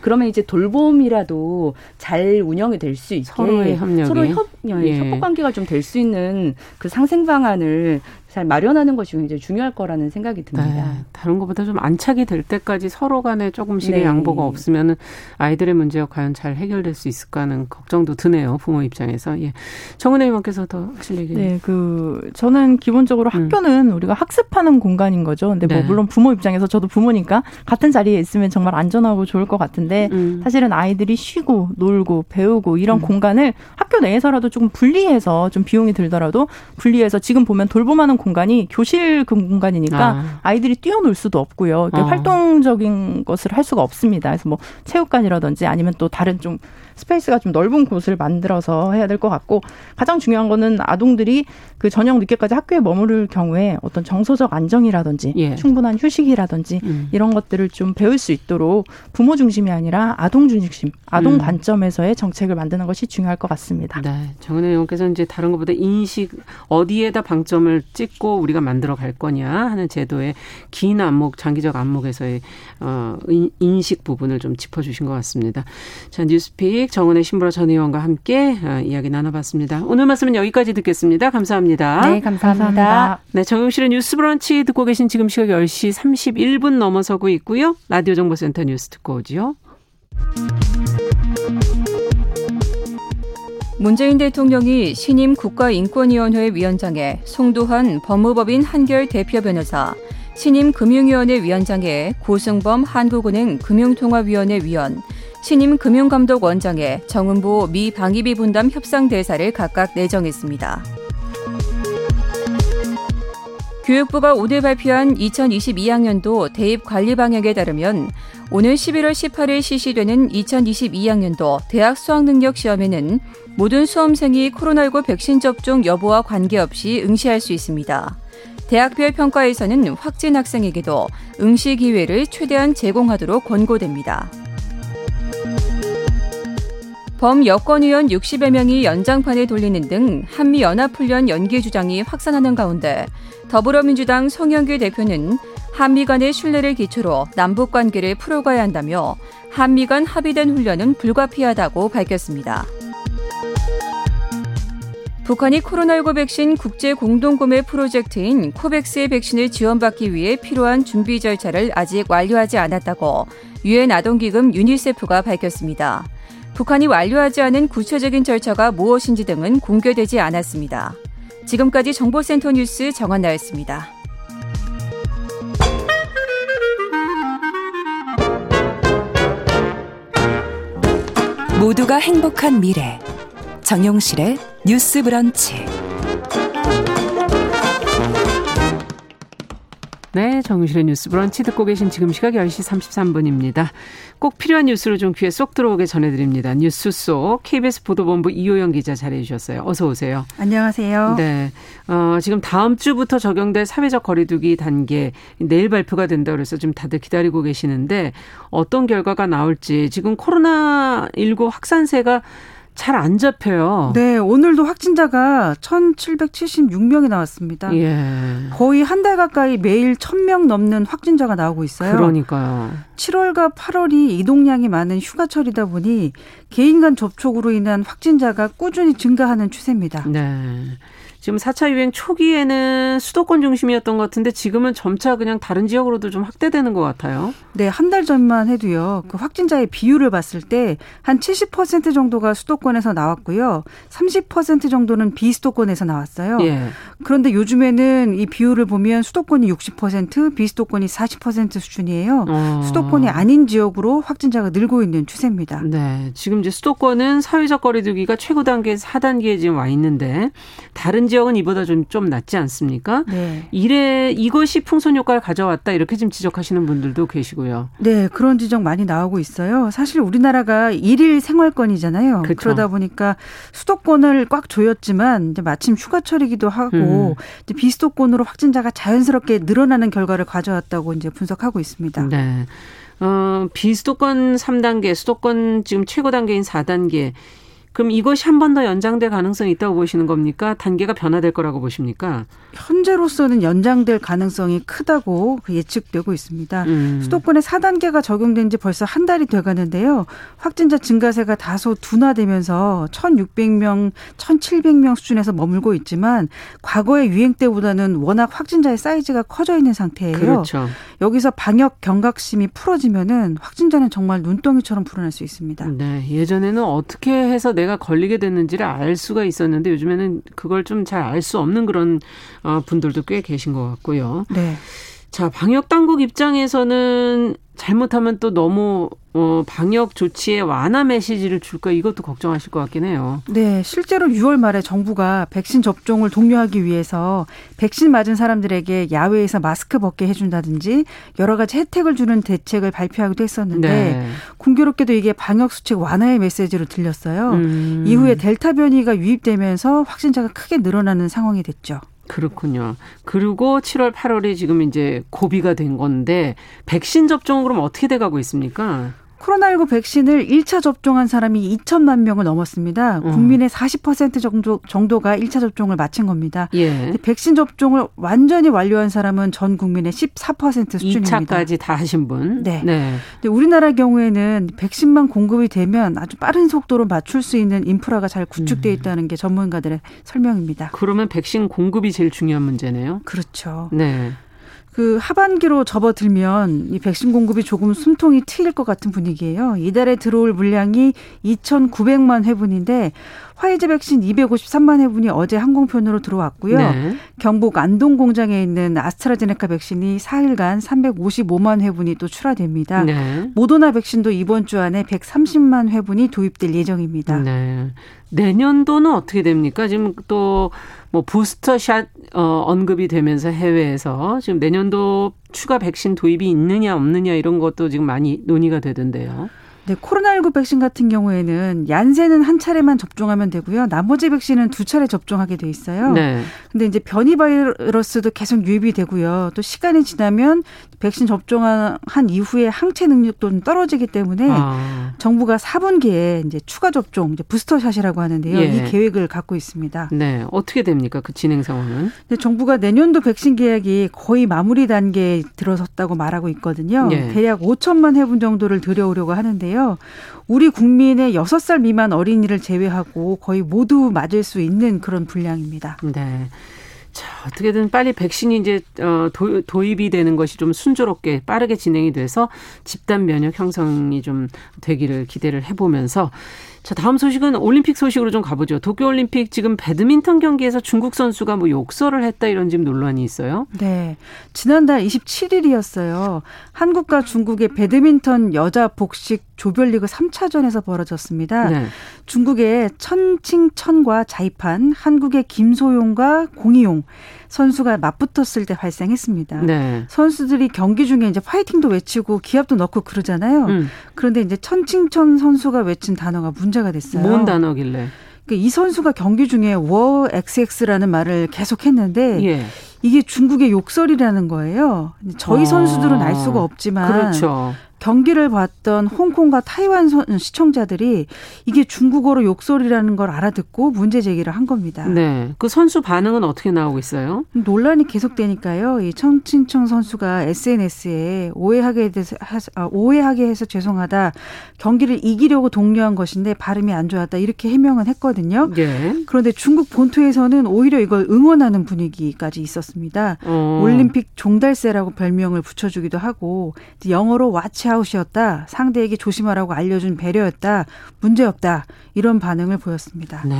그러면 이제 돌봄이라도 잘 운영이 될 수 있게 서로의 협력이 서로 협, 예. 협력 관계가 좀 될 수 있는 그 상생 방안을 잘 마련하는 것이 굉장히 중요할 거라는 생각이 듭니다. 네, 다른 것보다 좀 안착이 될 때까지 서로 간에 조금씩의 네. 양보가 없으면 아이들의 문제가 과연 잘 해결될 수 있을까 하는 걱정도 드네요. 부모 입장에서. 예. 정은혜 의원께서 더 하실 얘기. 네, 그 저는 기본적으로 음. 학교는 우리가 학습하는 공간인 거죠. 근데 뭐 네. 물론 부모 입장에서 저도 부모니까 같은 자리에 있으면 정말 안전하고 좋을 것 같은데 음. 사실은 아이들이 쉬고 놀고 배우고 이런 음. 공간을 학교 내에서라도 조금 분리해서 좀 비용이 들더라도 분리해서 지금 보면 돌봄하는 공간이 교실 공간이니까 아. 이들이 뛰어놀 수도 없고요. 어. 활동적인 것을 할 수가 없습니다. 그래서 뭐 체육관이라든지 아니면 또 다른 좀 스페이스가 좀 넓은 곳을 만들어서 해야 될 것 같고 가장 중요한 거는 아동들이 그 저녁 늦게까지 학교에 머무를 경우에 어떤 정서적 안정이라든지 예. 충분한 휴식이라든지 음. 이런 것들을 좀 배울 수 있도록 부모 중심이 아니라 아동 중심, 아동 음. 관점에서의 정책을 만드는 것이 중요할 것 같습니다. 네. 정은혜 의원께서 이제 다른 것보다 인식 어디에다 방점을 찍고 우리가 만들어 갈 거냐 하는 제도의 긴 안목, 장기적 안목에서의 어, 인식 부분을 좀 짚어주신 것 같습니다. 자, 뉴스픽 소식 정은의 신부라 전 의원과 함께 어, 이야기 나눠봤습니다. 오늘 말씀은 여기까지 듣겠습니다. 감사합니다. 네, 감사합니다. 네, 정용실의 뉴스 브런치 듣고 계신 지금 시각 10시 31분 넘어서고 있고요. 라디오 정보센터 뉴스 듣고 오지요. 문재인 대통령이 신임 국가인권위원회 위원장에 송도한 법무법인 한결 대표 변호사, 신임 금융위원회 위원장에 고승범 한국은행 금융통화위원회 위원, 신임 금융감독 원장에 정은보 미 방위비 분담 협상 대사를 각각 내정했습니다. 교육부가 오늘 발표한 2022학년도 대입 관리 방향에 따르면 오늘 11월 18일 실시되는 2022학년도 대학 수학 능력 시험에는 모든 수험생이 코로나19 백신 접종 여부와 관계없이 응시할 수 있습니다. 대학별 평가에서는 확진 학생에게도 응시 기회를 최대한 제공하도록 권고됩니다. 범여권의원 60여 명이 연장판에 돌리는 등 한미 연합훈련 연기 주장이 확산하는 가운데 더불어민주당 송영규 대표는 한미 간의 신뢰를 기초로 남북 관계를 풀어가야 한다며 한미 간 합의된 훈련은 불가피하다고 밝혔습니다. 북한이 코로나19 백신 국제 공동구매 프로젝트인 코백스의 백신을 지원받기 위해 필요한 준비 절차를 아직 완료하지 않았다고 유엔 아동기금 유니세프가 밝혔습니다. 북한이 완료하지 않은 구체적인 절차가 무엇인지 등은 공개되지 않았습니다. 지금까지 정보센터 뉴스 정한나였습니다. 모두가 행복한 미래 정용실의 뉴스 브런치 네, 정유실의 뉴스 브런치 듣고 계신 지금 시각 10시 33분입니다. 꼭 필요한 뉴스를 좀 귀에 쏙 들어오게 전해드립니다. 뉴스 속 KBS 보도본부 이호영 기자 자리해 주셨어요. 어서 오세요. 안녕하세요. 네, 어, 지금 다음 주부터 적용될 사회적 거리두기 단계 내일 발표가 된다 그래서 지금 다들 기다리고 계시는데 어떤 결과가 나올지 지금 코로나 19 확산세가 잘 안 잡혀요. 네, 오늘도 확진자가 1,776명이 나왔습니다. 예. 거의 한 달 가까이 매일 1,000명 넘는 확진자가 나오고 있어요. 그러니까요. 7월과 8월이 이동량이 많은 휴가철이다 보니 개인 간 접촉으로 인한 확진자가 꾸준히 증가하는 추세입니다. 네. 지금 4차 유행 초기에는 수도권 중심이었던 것 같은데 지금은 점차 그냥 다른 지역으로도 좀 확대되는 것 같아요. 네, 한 달 전만 해도요. 그 확진자의 비율을 봤을 때 한 70% 정도가 수도권에서 나왔고요. 30% 정도는 비수도권에서 나왔어요. 예. 그런데 요즘에는 이 비율을 보면 수도권이 60%, 비수도권이 40% 수준이에요. 어. 수도권이 아닌 지역으로 확진자가 늘고 있는 추세입니다. 네. 지금 이제 수도권은 사회적 거리두기가 최고 단계 4단계에 지금 와 있는데 다른 지역 은 이보다 좀, 좀 낫지 않습니까? 네. 이래 이것이 풍선 효과를 가져왔다 이렇게 지금 지적하시는 분들도 계시고요. 네, 그런 지적 많이 나오고 있어요. 사실 우리나라가 일일 생활권이잖아요. 그렇죠. 그러다 보니까 수도권을 꽉 조였지만 이제 마침 휴가철이기도 하고 음. 비수도권으로 확진자가 자연스럽게 늘어나는 결과를 가져왔다고 이제 분석하고 있습니다. 네. 어, 비수도권 3단계, 수도권 지금 최고 단계인 4단계 그럼 이것이 한 번 더 연장될 가능성이 있다고 보시는 겁니까? 단계가 변화될 거라고 보십니까? 현재로서는 연장될 가능성이 크다고 그 예측되고 있습니다. 음. 수도권에 4단계가 적용된 지 벌써 한 달이 돼 가는데요. 확진자 증가세가 다소 둔화되면서 1,600명, 1,700명 수준에서 머물고 있지만 과거의 유행 때보다는 워낙 확진자의 사이즈가 커져 있는 상태예요. 그렇죠. 여기서 방역 경각심이 풀어지면은 확진자는 정말 눈덩이처럼 불어날 수 있습니다. 네, 예전에는 어떻게 해서 내가 걸리게 됐는지를 알 수가 있었는데 요즘에는 그걸 좀 잘 알 수 없는 그런 어, 분들도 꽤 계신 것 같고요. 네. 자, 방역 당국 입장에서는 잘못하면 또 너무 어, 방역 조치에 완화 메시지를 줄까 이것도 걱정하실 것 같긴 해요. 네, 실제로 6월 말에 정부가 백신 접종을 독려하기 위해서 백신 맞은 사람들에게 야외에서 마스크 벗게 해준다든지 여러 가지 혜택을 주는 대책을 발표하기도 했었는데 네. 공교롭게도 이게 방역 수칙 완화의 메시지로 들렸어요. 음. 이후에 델타 변이가 유입되면서 확진자가 크게 늘어나는 상황이 됐죠. 그렇군요. 그리고 7월, 8월이 지금 이제 고비가 된 건데 백신 접종은 그럼 어떻게 돼 가고 있습니까? 코로나19 백신을 1차 접종한 사람이 2천만 명을 넘었습니다. 음. 국민의 40% 정도, 정도가 1차 접종을 마친 겁니다. 예. 백신 접종을 완전히 완료한 사람은 전 국민의 14% 수준입니다. 2차까지 다 하신 분. 네. 네. 근데 우리나라 경우에는 백신만 공급이 되면 아주 빠른 속도로 맞출 수 있는 인프라가 잘 구축되어 음. 있다는 게 전문가들의 설명입니다. 그러면 백신 공급이 제일 중요한 문제네요. 그렇죠. 네. 그 하반기로 접어들면 이 백신 공급이 조금 숨통이 트일 것 같은 분위기예요. 이달에 들어올 물량이 2,900만 회분인데 화이자 백신 253만 회분이 어제 항공편으로 들어왔고요. 네. 경북 안동 공장에 있는 아스트라제네카 백신이 4일간 355만 회분이 또 출하됩니다. 네. 모더나 백신도 이번 주 안에 130만 회분이 도입될 예정입니다. 네. 내년도는 어떻게 됩니까? 지금 또 뭐 부스터샷 어 언급이 되면서 해외에서 지금 내년도 추가 백신 도입이 있느냐 없느냐 이런 것도 지금 많이 논의가 되던데요. 네, 코로나19 백신 같은 경우에는 얀센은 한 차례만 접종하면 되고요. 나머지 백신은 두 차례 접종하게 돼 있어요. 네. 근데 이제 변이 바이러스도 계속 유입이 되고요. 또 시간이 지나면 백신 접종한 이후에 항체 능력도 좀 떨어지기 때문에 아. 정부가 4분기에 이제 추가 접종, 이제 부스터샷이라고 하는데요. 예. 이 계획을 갖고 있습니다. 네. 어떻게 됩니까? 그 진행 상황은? 네, 정부가 내년도 백신 계약이 거의 마무리 단계에 들어섰다고 말하고 있거든요. 예. 대략 5천만 회분 정도를 들여오려고 하는데요. 우리 국민의 6살 미만 어린이를 제외하고 거의 모두 맞을 수 있는 그런 분량입니다. 네. 자, 어떻게든 빨리 백신이 이제 어, 도, 도입이 되는 것이 좀 순조롭게 빠르게 진행이 돼서 집단 면역 형성이 좀 되기를 기대를 해보면서 자, 다음 소식은 올림픽 소식으로 좀 가보죠. 도쿄올림픽 지금 배드민턴 경기에서 중국 선수가 뭐 욕설을 했다 이런 지금 논란이 있어요. 네. 지난달 27일이었어요. 한국과 중국의 배드민턴 여자 복식 조별리그 3차전에서 벌어졌습니다. 네. 중국의 천칭천과 자이판, 한국의 김소용과 공이용 선수가 맞붙었을 때 발생했습니다. 네. 선수들이 경기 중에 이제 파이팅도 외치고 기합도 넣고 그러잖아요. 음. 그런데 이제 천칭천 선수가 외친 단어가 문제가 됐어요. 뭔 단어길래? 그러니까 이 선수가 경기 중에 워 XX라는 말을 계속했는데 예. 이게 중국의 욕설이라는 거예요. 저희 아, 선수들은 알 수가 없지만 그렇죠. 경기를 봤던 홍콩과 타이완 시청자들이 이게 중국어로 욕설이라는 걸 알아듣고 문제 제기를 한 겁니다. 네. 그 선수 반응은 어떻게 나오고 있어요? 논란이 계속되니까요. 이 청친청 선수가 SNS에 오해하게 돼서 아, 오해하게 해서 죄송하다. 경기를 이기려고 독려한 것인데 발음이 안 좋았다. 이렇게 해명은 했거든요. 네. 그런데 중국 본토에서는 오히려 이걸 응원하는 분위기까지 있었습니다. 어. 올림픽 종달새라고 별명을 붙여주기도 하고 영어로 와치 아웃이었다. 상대에게 조심하라고 알려준 배려였다. 문제없다. 이런 반응을 보였습니다. 네.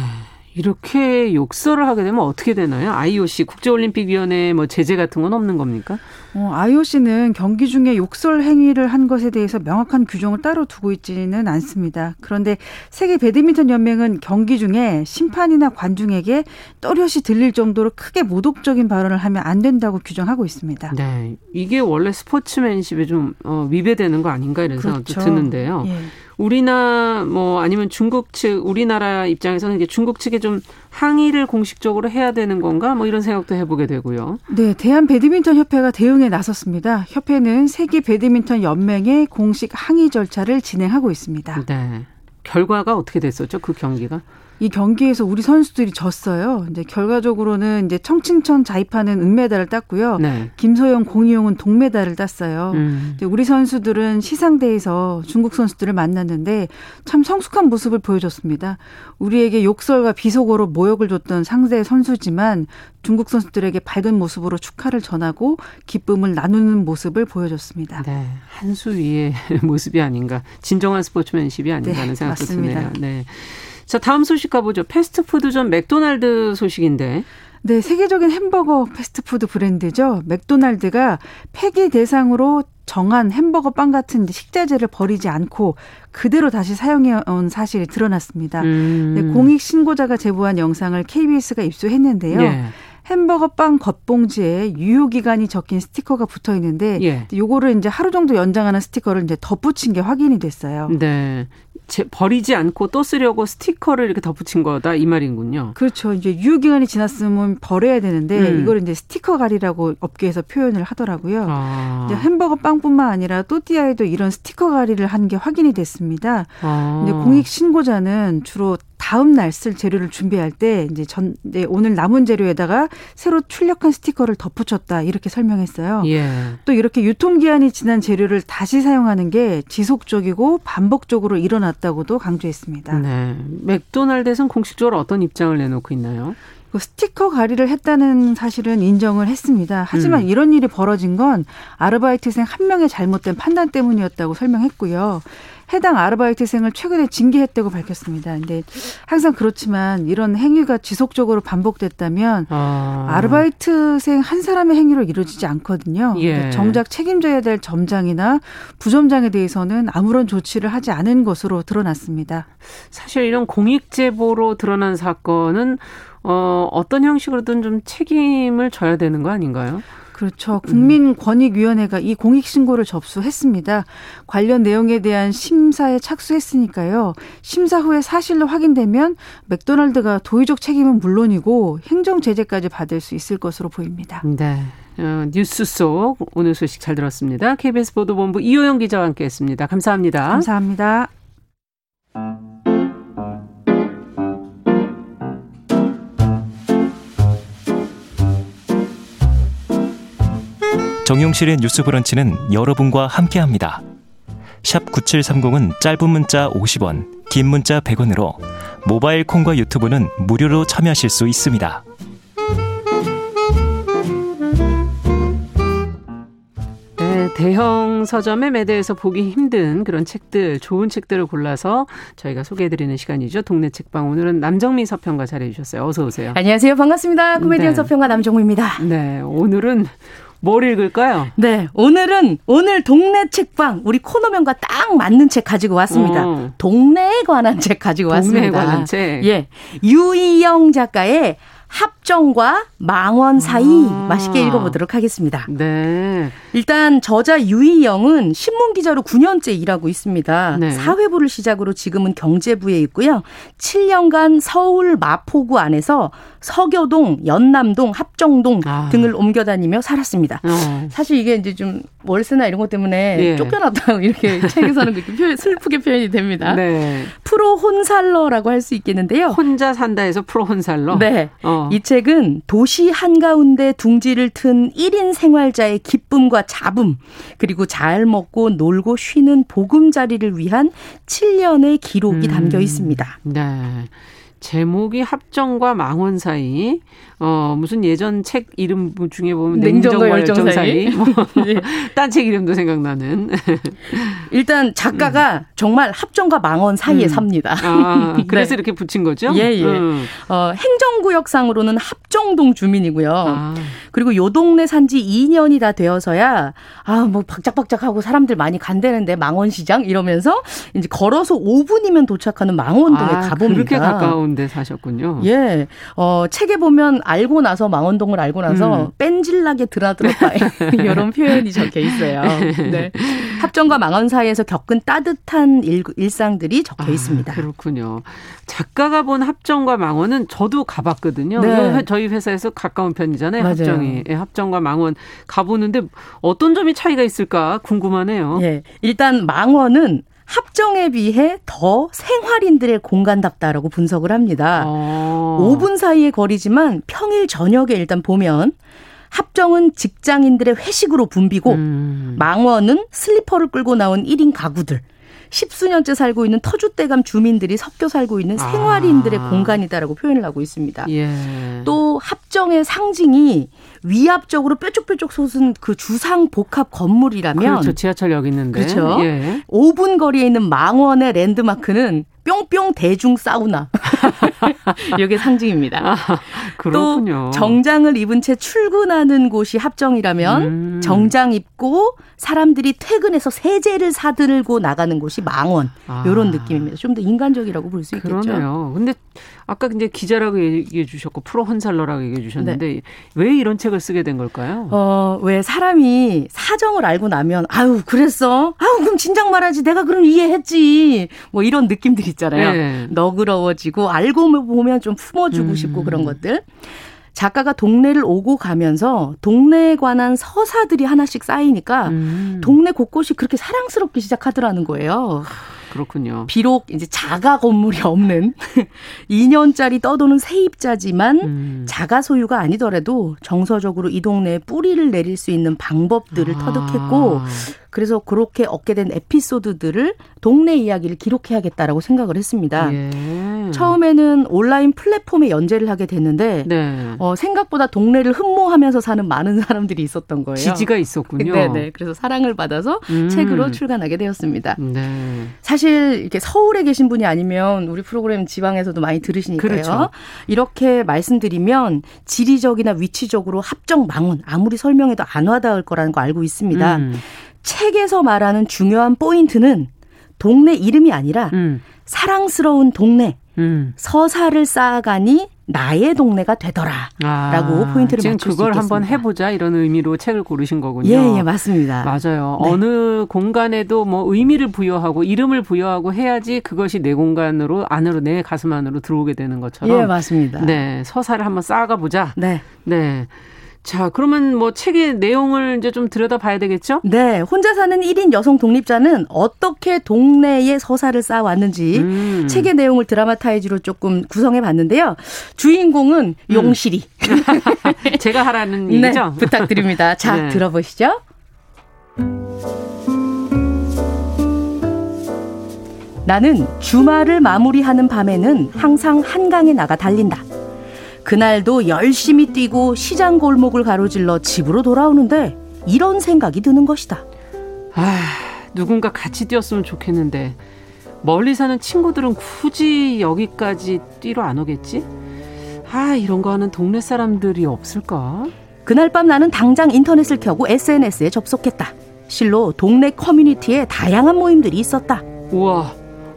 이렇게 욕설을 하게 되면 어떻게 되나요? IOC 국제올림픽위원회 뭐 제재 같은 건 없는 겁니까? 어, IOC는 경기 중에 욕설 행위를 한 것에 대해서 명확한 규정을 따로 두고 있지는 않습니다. 그런데 세계 배드민턴 연맹은 경기 중에 심판이나 관중에게 또렷이 들릴 정도로 크게 모독적인 발언을 하면 안 된다고 규정하고 있습니다. 네, 이게 원래 스포츠맨십에 좀 어, 위배되는 거 아닌가 이런 그렇죠. 생각도 드는데요. 예. 우리나 뭐 아니면 중국 측 우리나라 입장에서는 이제 중국 측에 좀 항의를 공식적으로 해야 되는 건가 뭐 이런 생각도 해보게 되고요. 네, 대한 배드민턴 협회가 대응에 나섰습니다. 협회는 세계 배드민턴 연맹의 공식 항의 절차를 진행하고 있습니다. 네. 결과가 어떻게 됐었죠? 그 경기가? 이 경기에서 우리 선수들이 졌어요. 이제 결과적으로는 이제 청칭천 자입하는 은메달을 땄고요. 네. 김소영, 공이용은 동메달을 땄어요. 음. 우리 선수들은 시상대에서 중국 선수들을 만났는데 참 성숙한 모습을 보여줬습니다. 우리에게 욕설과 비속어로 모욕을 줬던 상대 선수지만 중국 선수들에게 밝은 모습으로 축하를 전하고 기쁨을 나누는 모습을 보여줬습니다. 네, 한수 위의 모습이 아닌가, 진정한 스포츠맨십이 아닌가 하는 네, 생각도 맞습니다. 드네요. 네. 자, 다음 소식 가보죠. 패스트푸드점 맥도날드 소식인데. 네, 세계적인 햄버거 패스트푸드 브랜드죠. 맥도날드가 폐기 대상으로 정한 햄버거 빵 같은 식자재를 버리지 않고 그대로 다시 사용해온 사실이 드러났습니다. 음. 네, 공익 신고자가 제보한 영상을 KBS가 입수했는데요. 예. 햄버거 빵 겉봉지에 유효 기간이 적힌 스티커가 붙어 있는데 예. 요거를 이제 하루 정도 연장하는 스티커를 이제 덧붙인 게 확인이 됐어요. 네. 제, 버리지 않고 또 쓰려고 스티커를 이렇게 덧붙인 거다 이 말인군요. 그렇죠. 이제 유효 기간이 지났으면 버려야 되는데 음. 이걸 이제 스티커 가리라고 업계에서 표현을 하더라고요. 아. 이제 햄버거 빵뿐만 아니라 또띠아에도 이런 스티커 가리를 한 게 확인이 됐습니다. 아. 근데 공익 신고자는 주로 다음 날 쓸 재료를 준비할 때 이제 전 이제 오늘 남은 재료에다가 새로 출력한 스티커를 덧붙였다 이렇게 설명했어요. 예. 또 이렇게 유통 기한이 지난 재료를 다시 사용하는 게 지속적이고 반복적으로 일어났다고도 강조했습니다. 네. 맥도날드에서는 공식적으로 어떤 입장을 내놓고 있나요? 그 스티커 가리를 했다는 사실은 인정을 했습니다. 하지만 음. 이런 일이 벌어진 건 아르바이트생 한 명의 잘못된 판단 때문이었다고 설명했고요. 해당 아르바이트생을 최근에 징계했다고 밝혔습니다. 근데 항상 그렇지만 이런 행위가 지속적으로 반복됐다면 아. 르바이트생한 사람의 행위로 이루어지지 않거든요. 예. 정작 책임져야 될 점장이나 부점장에 대해서는 아무런 조치를 하지 않은 것으로 드러났습니다. 사실 이런 공익 제보로 드러난 사건은 어, 어떤 형식으로든 좀 책임을 져야 되는 거 아닌가요? 그렇죠. 국민권익위원회가 이 공익신고를 접수했습니다. 관련 내용에 대한 심사에 착수했으니까요. 심사 후에 사실로 확인되면 맥도날드가 도의적 책임은 물론이고 행정 제재까지 받을 수 있을 것으로 보입니다. 네. 어, 뉴스 속 오늘 소식 잘 들었습니다. KBS 보도본부 이호영 기자와 함께했습니다. 감사합니다. 감사합니다. 정용실의 뉴스 브런치는 여러분과 함께합니다. 샵 9730은 짧은 문자 50원, 긴 문자 100원으로 모바일 콩과 유튜브는 무료로 참여하실 수 있습니다. 네, 대형 서점에 매대에서 보기 힘든 그런 책들, 좋은 책들을 골라서 저희가 소개해드리는 시간이죠. 동네 책방. 오늘은 남정미 서평가 잘해주셨어요. 어서 오세요. 안녕하세요. 반갑습니다. 코미디언 네. 서평가 남정미입니다. 네, 오늘은 뭘 읽을까요? 네, 오늘은 오늘 동네 책방 우리 코너명과 딱 맞는 책 가지고 왔습니다. 어. 동네에 관한 책 가지고 동네에 왔습니다. 관한 책. 예, 유이영 작가의 합정과 망원 사이 아. 맛있게 읽어보도록 하겠습니다. 네. 일단 저자 유희영은 신문 기자로 9년째 일하고 있습니다. 네. 사회부를 시작으로 지금은 경제부에 있고요. 7년간 서울 마포구 안에서 서교동, 연남동, 합정동 아. 등을 옮겨 다니며 살았습니다. 어. 사실 이게 이제 좀 월세나 이런 것 때문에 예. 쫓겨났다고 이렇게 책에서는 그렇게 표현, 슬프게 표현이 됩니다. 네. 프로 혼살러라고 할 수 있겠는데요. 혼자 산다해서 프로 혼살러. 네. 어. 이 책은 도시 한가운데 둥지를 튼 1인 생활자의 기쁨과 자붐 그리고 잘 먹고 놀고 쉬는 보금자리를 위한 7년의 기록이 음. 담겨 있습니다. 네. 제목이 합정과 망원 사이. 어, 무슨 예전 책 이름 중에 보면 냉정과, 열정, 열정 사이. 뭐, 네. 딴책 이름도 생각나는. 일단 작가가 음. 정말 합정과 망원 사이에 음. 삽니다. 아, 그래서 네. 이렇게 붙인 거죠? 예, 예. 음. 어, 행정구역상으로는 합정동 주민이고요. 아. 그리고 요 동네 산지 2년이 다 되어서야 아, 뭐 박짝박짝하고 사람들 많이 간대는데 망원시장 이러면서 이제 걸어서 5분이면 도착하는 망원동에 아, 가봅니다. 그렇게 가까운 데 사셨군요. 예. 어, 책에 보면 알고 나서 망원동을 알고 나서 음. 뺀질나게 드나들었다. 이런 표현이 적혀 있어요. 네. 합정과 망원 사이에서 겪은 따뜻한 일, 일상들이 적혀 아, 있습니다. 그렇군요. 작가가 본 합정과 망원은 저도 가봤거든요. 네. 저희 회사에서 가까운 편이잖아요. 맞아요. 합정이. 예, 합정과 망원 가보는데 어떤 점이 차이가 있을까 궁금하네요. 예. 일단 망원은 합정에 비해 더 생활인들의 공간답다라고 분석을 합니다. 어. 5분 사이의 거리지만 평일 저녁에 일단 보면 합정은 직장인들의 회식으로 붐비고 음. 망원은 슬리퍼를 끌고 나온 1인 가구들 십수년째 살고 있는 터줏대감 주민들이 섞여 살고 있는 생활인들의 아. 공간이다라고 표현을 하고 있습니다. 예. 또 합정의 상징이 위압적으로 뾰족뾰족 솟은 그 주상 복합 건물이라면 그렇죠. 지하철역 있는데. 그렇죠. 예. 5분 거리에 있는 망원의 랜드마크는 뿅뿅 대중 사우나. 이게 상징입니다. 아, 그렇군요. 또 정장을 입은 채 출근하는 곳이 합정이라면 음. 정장 입고 사람들이 퇴근해서 세제를 사들고 나가는 곳이 망원. 아. 이런 느낌입니다. 좀 더 인간적이라고 볼 수 있겠죠. 그러네요. 근데 아까 이제 기자라고 얘기해 주셨고 프로 헌살러라고 얘기해 주셨는데 네. 왜 이런 책을 쓰게 된 걸까요? 어, 왜 사람이 사정을 알고 나면 아유, 그랬어? 아유, 그럼 진작 말하지. 내가 그럼 이해했지. 뭐 이런 느낌들이 있잖아요. 네. 너그러워지고 알고 보면 좀 품어주고 음. 싶고 그런 것들. 작가가 동네를 오고 가면서 동네에 관한 서사들이 하나씩 쌓이니까 음. 동네 곳곳이 그렇게 사랑스럽게 시작하더라는 거예요. 그렇군요. 비록 이제 자가 건물이 없는 2년짜리 떠도는 세입자지만 음. 자가 소유가 아니더라도 정서적으로 이 동네에 뿌리를 내릴 수 있는 방법들을 아. 터득했고 그래서 그렇게 얻게 된 에피소드들을 동네 이야기를 기록해야겠다라고 생각을 했습니다. 예. 처음에는 온라인 플랫폼에 연재를 하게 됐는데 네. 어, 생각보다 동네를 흠모하면서 사는 많은 사람들이 있었던 거예요. 지지가 있었군요. 네네. 그래서 사랑을 받아서 음. 책으로 출간하게 되었습니다. 네. 사실 이렇게 서울에 계신 분이 아니면 우리 프로그램 지방에서도 많이 들으시니까요. 그렇죠. 이렇게 말씀드리면 지리적이나 위치적으로 합정 망원 아무리 설명해도 안 와닿을 거라는 거 알고 있습니다. 음. 책에서 말하는 중요한 포인트는 동네 이름이 아니라 음. 사랑스러운 동네, 음. 서사를 쌓아가니 나의 동네가 되더라라고 아, 포인트를 지금 그걸 한번 해보자 이런 의미로 책을 고르신 거군요. 예, 예, 맞습니다. 맞아요. 네. 어느 공간에도 뭐 의미를 부여하고 이름을 부여하고 해야지 그것이 내 공간으로 안으로 내 가슴 안으로 들어오게 되는 것처럼. 예, 맞습니다. 네, 서사를 한번 쌓아가 보자. 네, 네. 자, 그러면 뭐 책의 내용을 이제 좀 들여다봐야 되겠죠? 네. 혼자 사는 1인 여성 독립자는 어떻게 동네의 서사를 쌓아왔는지 음. 책의 내용을 드라마타이즈로 조금 구성해 봤는데요. 주인공은 음. 용실이. 제가 하라는 네, 얘기죠? 부탁드립니다. 자, 네. 들어보시죠. 나는 주말을 마무리하는 밤에는 항상 한강에 나가 달린다. 그날도 열심히 뛰고 시장 골목을 가로질러 집으로 돌아오는데 이런 생각이 드는 것이다. 아, 누군가 같이 뛰었으면 좋겠는데 멀리 사는 친구들은 굳이 여기까지 뛰러 안 오겠지? 아, 이런 거 하는 동네 사람들이 없을까? 그날 밤 나는 당장 인터넷을 켜고 SNS에 접속했다. 실로 동네 커뮤니티에 다양한 모임들이 있었다. 우와,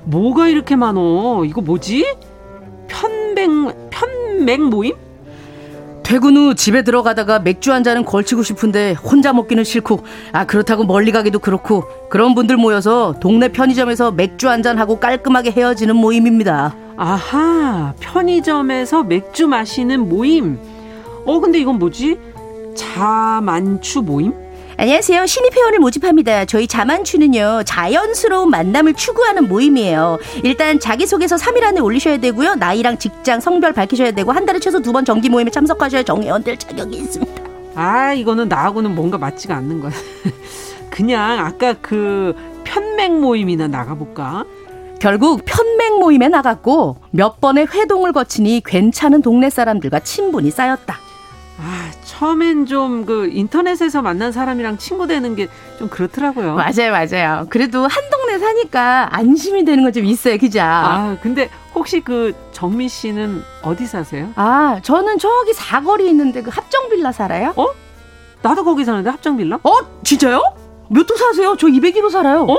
뭐가 이렇게 많어? 이거 뭐지? 편백, 편 맥 모임? 퇴근 후 집에 들어가다가 맥주 한 잔은 걸치고 싶은데 혼자 먹기는 싫고 아 그렇다고 멀리 가기도 그렇고 그런 분들 모여서 동네 편의점에서 맥주 한 잔 하고 깔끔하게 헤어지는 모임입니다. 아하 편의점에서 맥주 마시는 모임. 어 근데 이건 뭐지? 자만추 모임? 안녕하세요. 신입 회원을 모집합니다. 저희 자만추는요, 자연스러운 만남을 추구하는 모임이에요. 일단 자기소개서 3일 안에 올리셔야 되고요. 나이랑 직장, 성별 밝히셔야 되고, 한 달에 최소 두 번 정기 모임에 참석하셔야 정회원 될 자격이 있습니다. 아, 이거는 나하고는 뭔가 맞지가 않는 거야. 그냥 아까 그 편맥 모임이나 나가볼까? 결국 편맥 모임에 나갔고, 몇 번의 회동을 거치니 괜찮은 동네 사람들과 친분이 쌓였다. 아, 처음엔 좀 그 인터넷에서 만난 사람이랑 친구 되는 게 좀 그렇더라고요. 맞아요, 맞아요. 그래도 한 동네 사니까 안심이 되는 건 좀 있어요, 그죠? 아, 근데 혹시 그 정민 씨는 어디 사세요? 아, 저는 저기 사거리 있는데 그 합정 빌라 살아요. 어? 나도 거기 사는데 합정 빌라? 어, 진짜요? 몇 호 사세요? 저 202호 살아요. 어?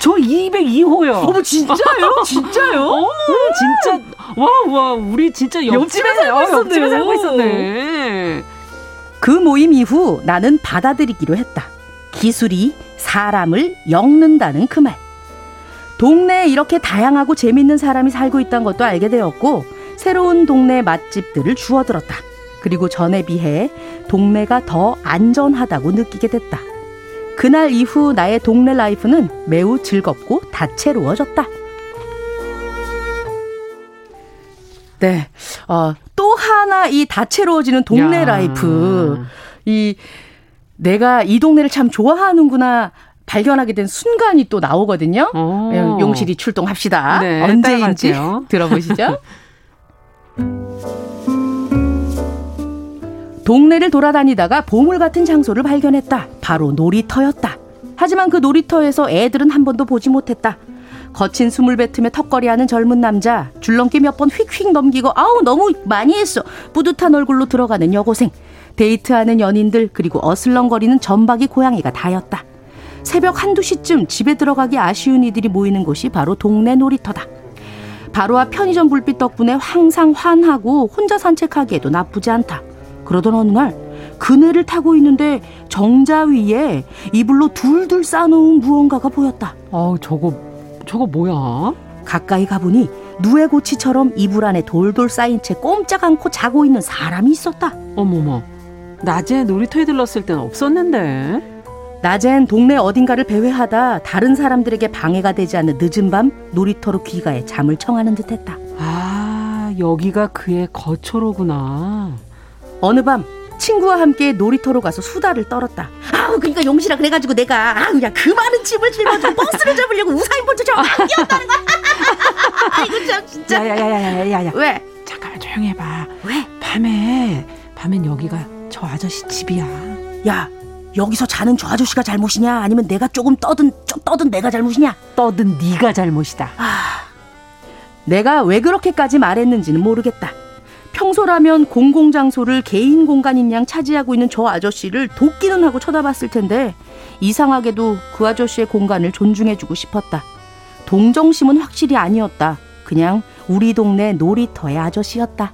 저 202호요. 어머 진짜요? 진짜요? 어머 진짜 와와 우리 진짜 옆집에 살고 있었네. 옆집에 살고 있었네. 그 모임 이후 나는 받아들이기로 했다. 기술이 사람을 엮는다는 그 말. 동네에 이렇게 다양하고 재밌는 사람이 살고 있다는 것도 알게 되었고 새로운 동네 맛집들을 주워들었다. 그리고 전에 비해 동네가 더 안전하다고 느끼게 됐다. 그날 이후 나의 동네 라이프는 매우 즐겁고 다채로워졌다. 네. 어, 또 하나 이 다채로워지는 동네 야. 라이프. 이 내가 이 동네를 참 좋아하는구나 발견하게 된 순간이 또 나오거든요. 오. 예, 용실이 출동합시다. 네, 언제인지 들어보시죠. 동네를 돌아다니다가 보물 같은 장소를 발견했다. 바로 놀이터였다. 하지만 그 놀이터에서 애들은 한 번도 보지 못했다. 거친 숨을 뱉으며 턱걸이하는 젊은 남자, 줄넘기 몇 번 휙휙 넘기고 아우 너무 많이 했어. 뿌듯한 얼굴로 들어가는 여고생, 데이트하는 연인들 그리고 어슬렁거리는 전박이 고양이가 다였다. 새벽 한두 시쯤 집에 들어가기 아쉬운 이들이 모이는 곳이 바로 동네 놀이터다. 바로 앞 편의점 불빛 덕분에 항상 환하고 혼자 산책하기에도 나쁘지 않다. 그러던 어느 날 그네를 타고 있는데 정자 위에 이불로 둘둘 싸놓은 무언가가 보였다. 어, 저거 저거 뭐야? 가까이 가보니 누에 고치처럼 이불 안에 돌돌 쌓인 채 꼼짝 않고 자고 있는 사람이 있었다. 어머머, 낮에 놀이터에 들렀을 땐 없었는데. 낮엔 동네 어딘가를 배회하다 다른 사람들에게 방해가 되지 않는 늦은 밤 놀이터로 귀가해 잠을 청하는 듯했다. 아, 여기가 그의 거처로구나. 어느 밤 친구와 함께 놀이터로 가서 수다를 떨었다. 아우 그러니까 용실아 그래가지고 내가 아우 야 그 많은 짐을 짊어지고 버스를 잡으려고 우사인 볼트처럼 뛰었다는 거야. 아이고 참 진짜. 야야야야야야. 왜? 잠깐만 조용히 해봐. 왜? 밤에 밤엔 여기가 저 아저씨 집이야. 야 여기서 자는 저 아저씨가 잘못이냐 아니면 내가 조금 떠든 좀 떠든 내가 잘못이냐? 떠든 네가 잘못이다. 아, 내가 왜 그렇게까지 말했는지는 모르겠다. 평소라면 공공장소를 개인 공간인 양 차지하고 있는 저 아저씨를 돕기는 하고 쳐다봤을 텐데 이상하게도 그 아저씨의 공간을 존중해주고 싶었다. 동정심은 확실히 아니었다. 그냥 우리 동네 놀이터의 아저씨였다.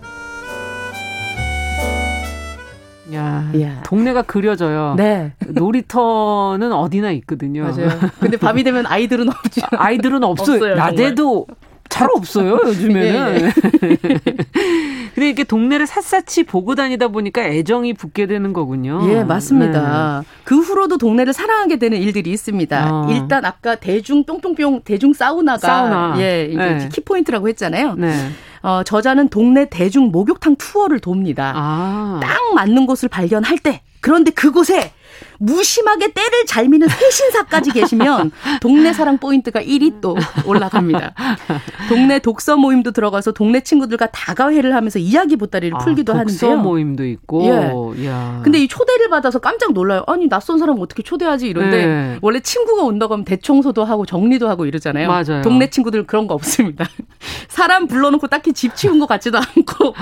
야, 야, 동네가 그려져요. 네. 놀이터는 어디나 있거든요. 맞아요. 근데 밤이 되면 아이들은 없죠. 아이들은 없어요. 없어요 낮에도 잘 없어요, 요즘에는. 예, 예. 근데 이렇게 동네를 샅샅이 보고 다니다 보니까 애정이 붙게 되는 거군요. 예, 맞습니다. 네. 그 후로도 동네를 사랑하게 되는 일들이 있습니다. 어. 일단 아까 대중 뿅뿅뿅 대중 사우나가 사우나. 예, 이제 네. 키포인트라고 했잖아요. 네. 어, 저자는 동네 대중 목욕탕 투어를 돕니다. 아. 딱 맞는 곳을 발견할 때 그런데 그곳에 무심하게 때를 잘 미는 회신사까지 계시면 동네 사랑 포인트가 1위 또 올라갑니다. 동네 독서 모임도 들어가서 동네 친구들과 다가회를 하면서 이야기 보따리를 아, 풀기도 독서 하는데요. 독서 모임도 있고. 예. 야. 근데 이 초대를 받아서 깜짝 놀라요. 아니 낯선 사람 어떻게 초대하지 이런데 네. 원래 친구가 온다고 하면 대청소도 하고 정리도 하고 이러잖아요. 맞아요. 동네 친구들 그런 거 없습니다. 사람 불러놓고 딱히 집 치운 것 같지도 않고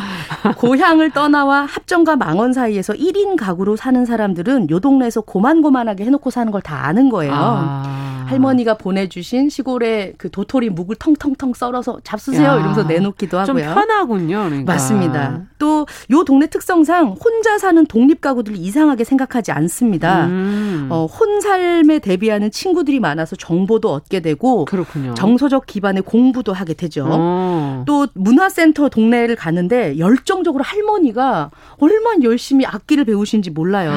고향을 떠나와 합정과 망원 사이에서 1인 가구로 사는 사람들은 요 동네에서 고만고만하게 해놓고 사는 걸 다 아는 거예요. 아. 할머니가 보내주신 시골에 그 도토리 묵을 텅텅텅 썰어서 잡수세요 야. 이러면서 내놓기도 하고요. 좀 편하군요. 그러니까. 맞습니다. 또 요 동네 특성상 혼자 사는 독립 가구들이 이상하게 생각하지 않습니다. 음. 어, 혼삶에 대비하는 친구들이 많아서 정보도 얻게 되고 그렇군요. 정서적 기반의 공부도 하게 되죠. 어. 또 문화센터 동네를 가는데 열정적으로 할머니가 얼마나 열심히 악기를 배우신지 몰라요.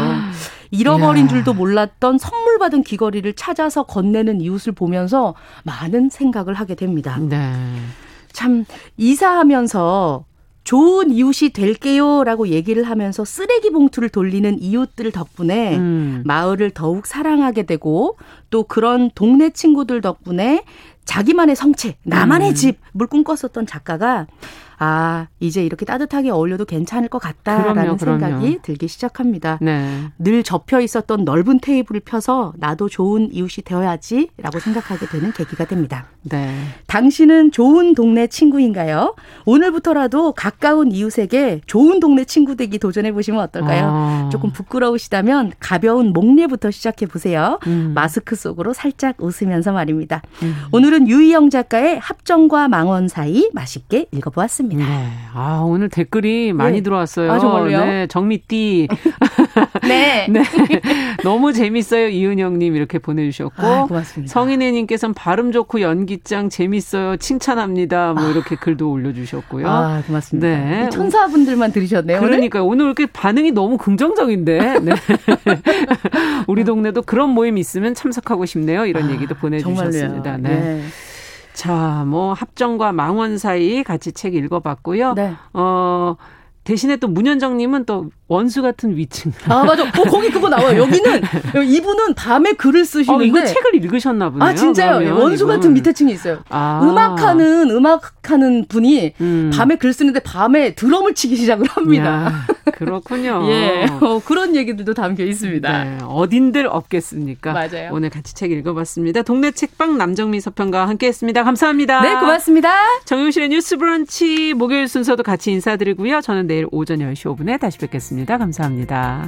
잃어버린 야. 줄도 몰랐던 선물 받은 귀걸이를 찾아서 건네는 이웃을 보면서 많은 생각을 하게 됩니다. 네. 참 이사하면서 좋은 이웃이 될게요 라고 얘기를 하면서 쓰레기 봉투를 돌리는 이웃들 덕분에 음. 마을을 더욱 사랑하게 되고 또 그런 동네 친구들 덕분에 자기만의 성체, 나만의 음. 집을 꿈꿨었던 작가가 아, 이제 이렇게 따뜻하게 어울려도 괜찮을 것 같다라는 그럼요, 생각이 그럼요. 들기 시작합니다. 네. 늘 접혀 있었던 넓은 테이블을 펴서 나도 좋은 이웃이 되어야지라고 생각하게 되는 계기가 됩니다. 네. 당신은 좋은 동네 친구인가요? 오늘부터라도 가까운 이웃에게 좋은 동네 친구 되기 도전해 보시면 어떨까요? 아. 조금 부끄러우시다면 가벼운 목례부터 시작해 보세요. 음. 마스크 속으로 살짝 웃으면서 말입니다. 음. 오늘은 유희영 작가의 합정과 망원 사이 맛있게 읽어보았습니다. 있습니다. 네. 아, 오늘 댓글이 많이 네. 들어왔어요. 아, 정말요? 네, 정미띠. 네. 네. 너무 재밌어요. 이은영님 이렇게 보내주셨고. 아, 고맙습니다. 성인애님께서는 발음 좋고 연기짱 재밌어요. 칭찬합니다. 뭐 이렇게 아. 글도 올려주셨고요. 아, 고맙습니다. 네. 천사분들만 들으셨네요. 그러니까 오늘? 오늘 이렇게 반응이 너무 긍정적인데. 네. 우리 동네도 그런 모임 있으면 참석하고 싶네요. 이런 아, 얘기도 보내주셨습니다. 네. 네. 자, 뭐 합정과 망원 사이 같이 책 읽어봤고요. 네. 어 대신에 또 문현정님은 또 원수 같은 위층. 아 맞아. 어 거기 그거 나와요. 여기는 이분은 밤에 글을 쓰시는데. 어, 이거 책을 읽으셨나 보네요. 아 진짜요. 원수 이분. 같은 밑에 층이 있어요. 아. 음악하는 음악하는 분이 음. 밤에 글 쓰는데 밤에 드럼을 치기 시작을 합니다. 야, 그렇군요. 예. 어, 그런 얘기들도 담겨 있습니다. 네, 어딘들 없겠습니까? 맞아요. 오늘 같이 책 읽어봤습니다. 동네 책방 남정미 서평가와 함께했습니다. 감사합니다. 네, 고맙습니다. 정용실의 뉴스브런치 목요일 순서도 같이 인사드리고요. 저는 내일 오전 10시 5분에 다시 뵙겠습니다. 감사합니다.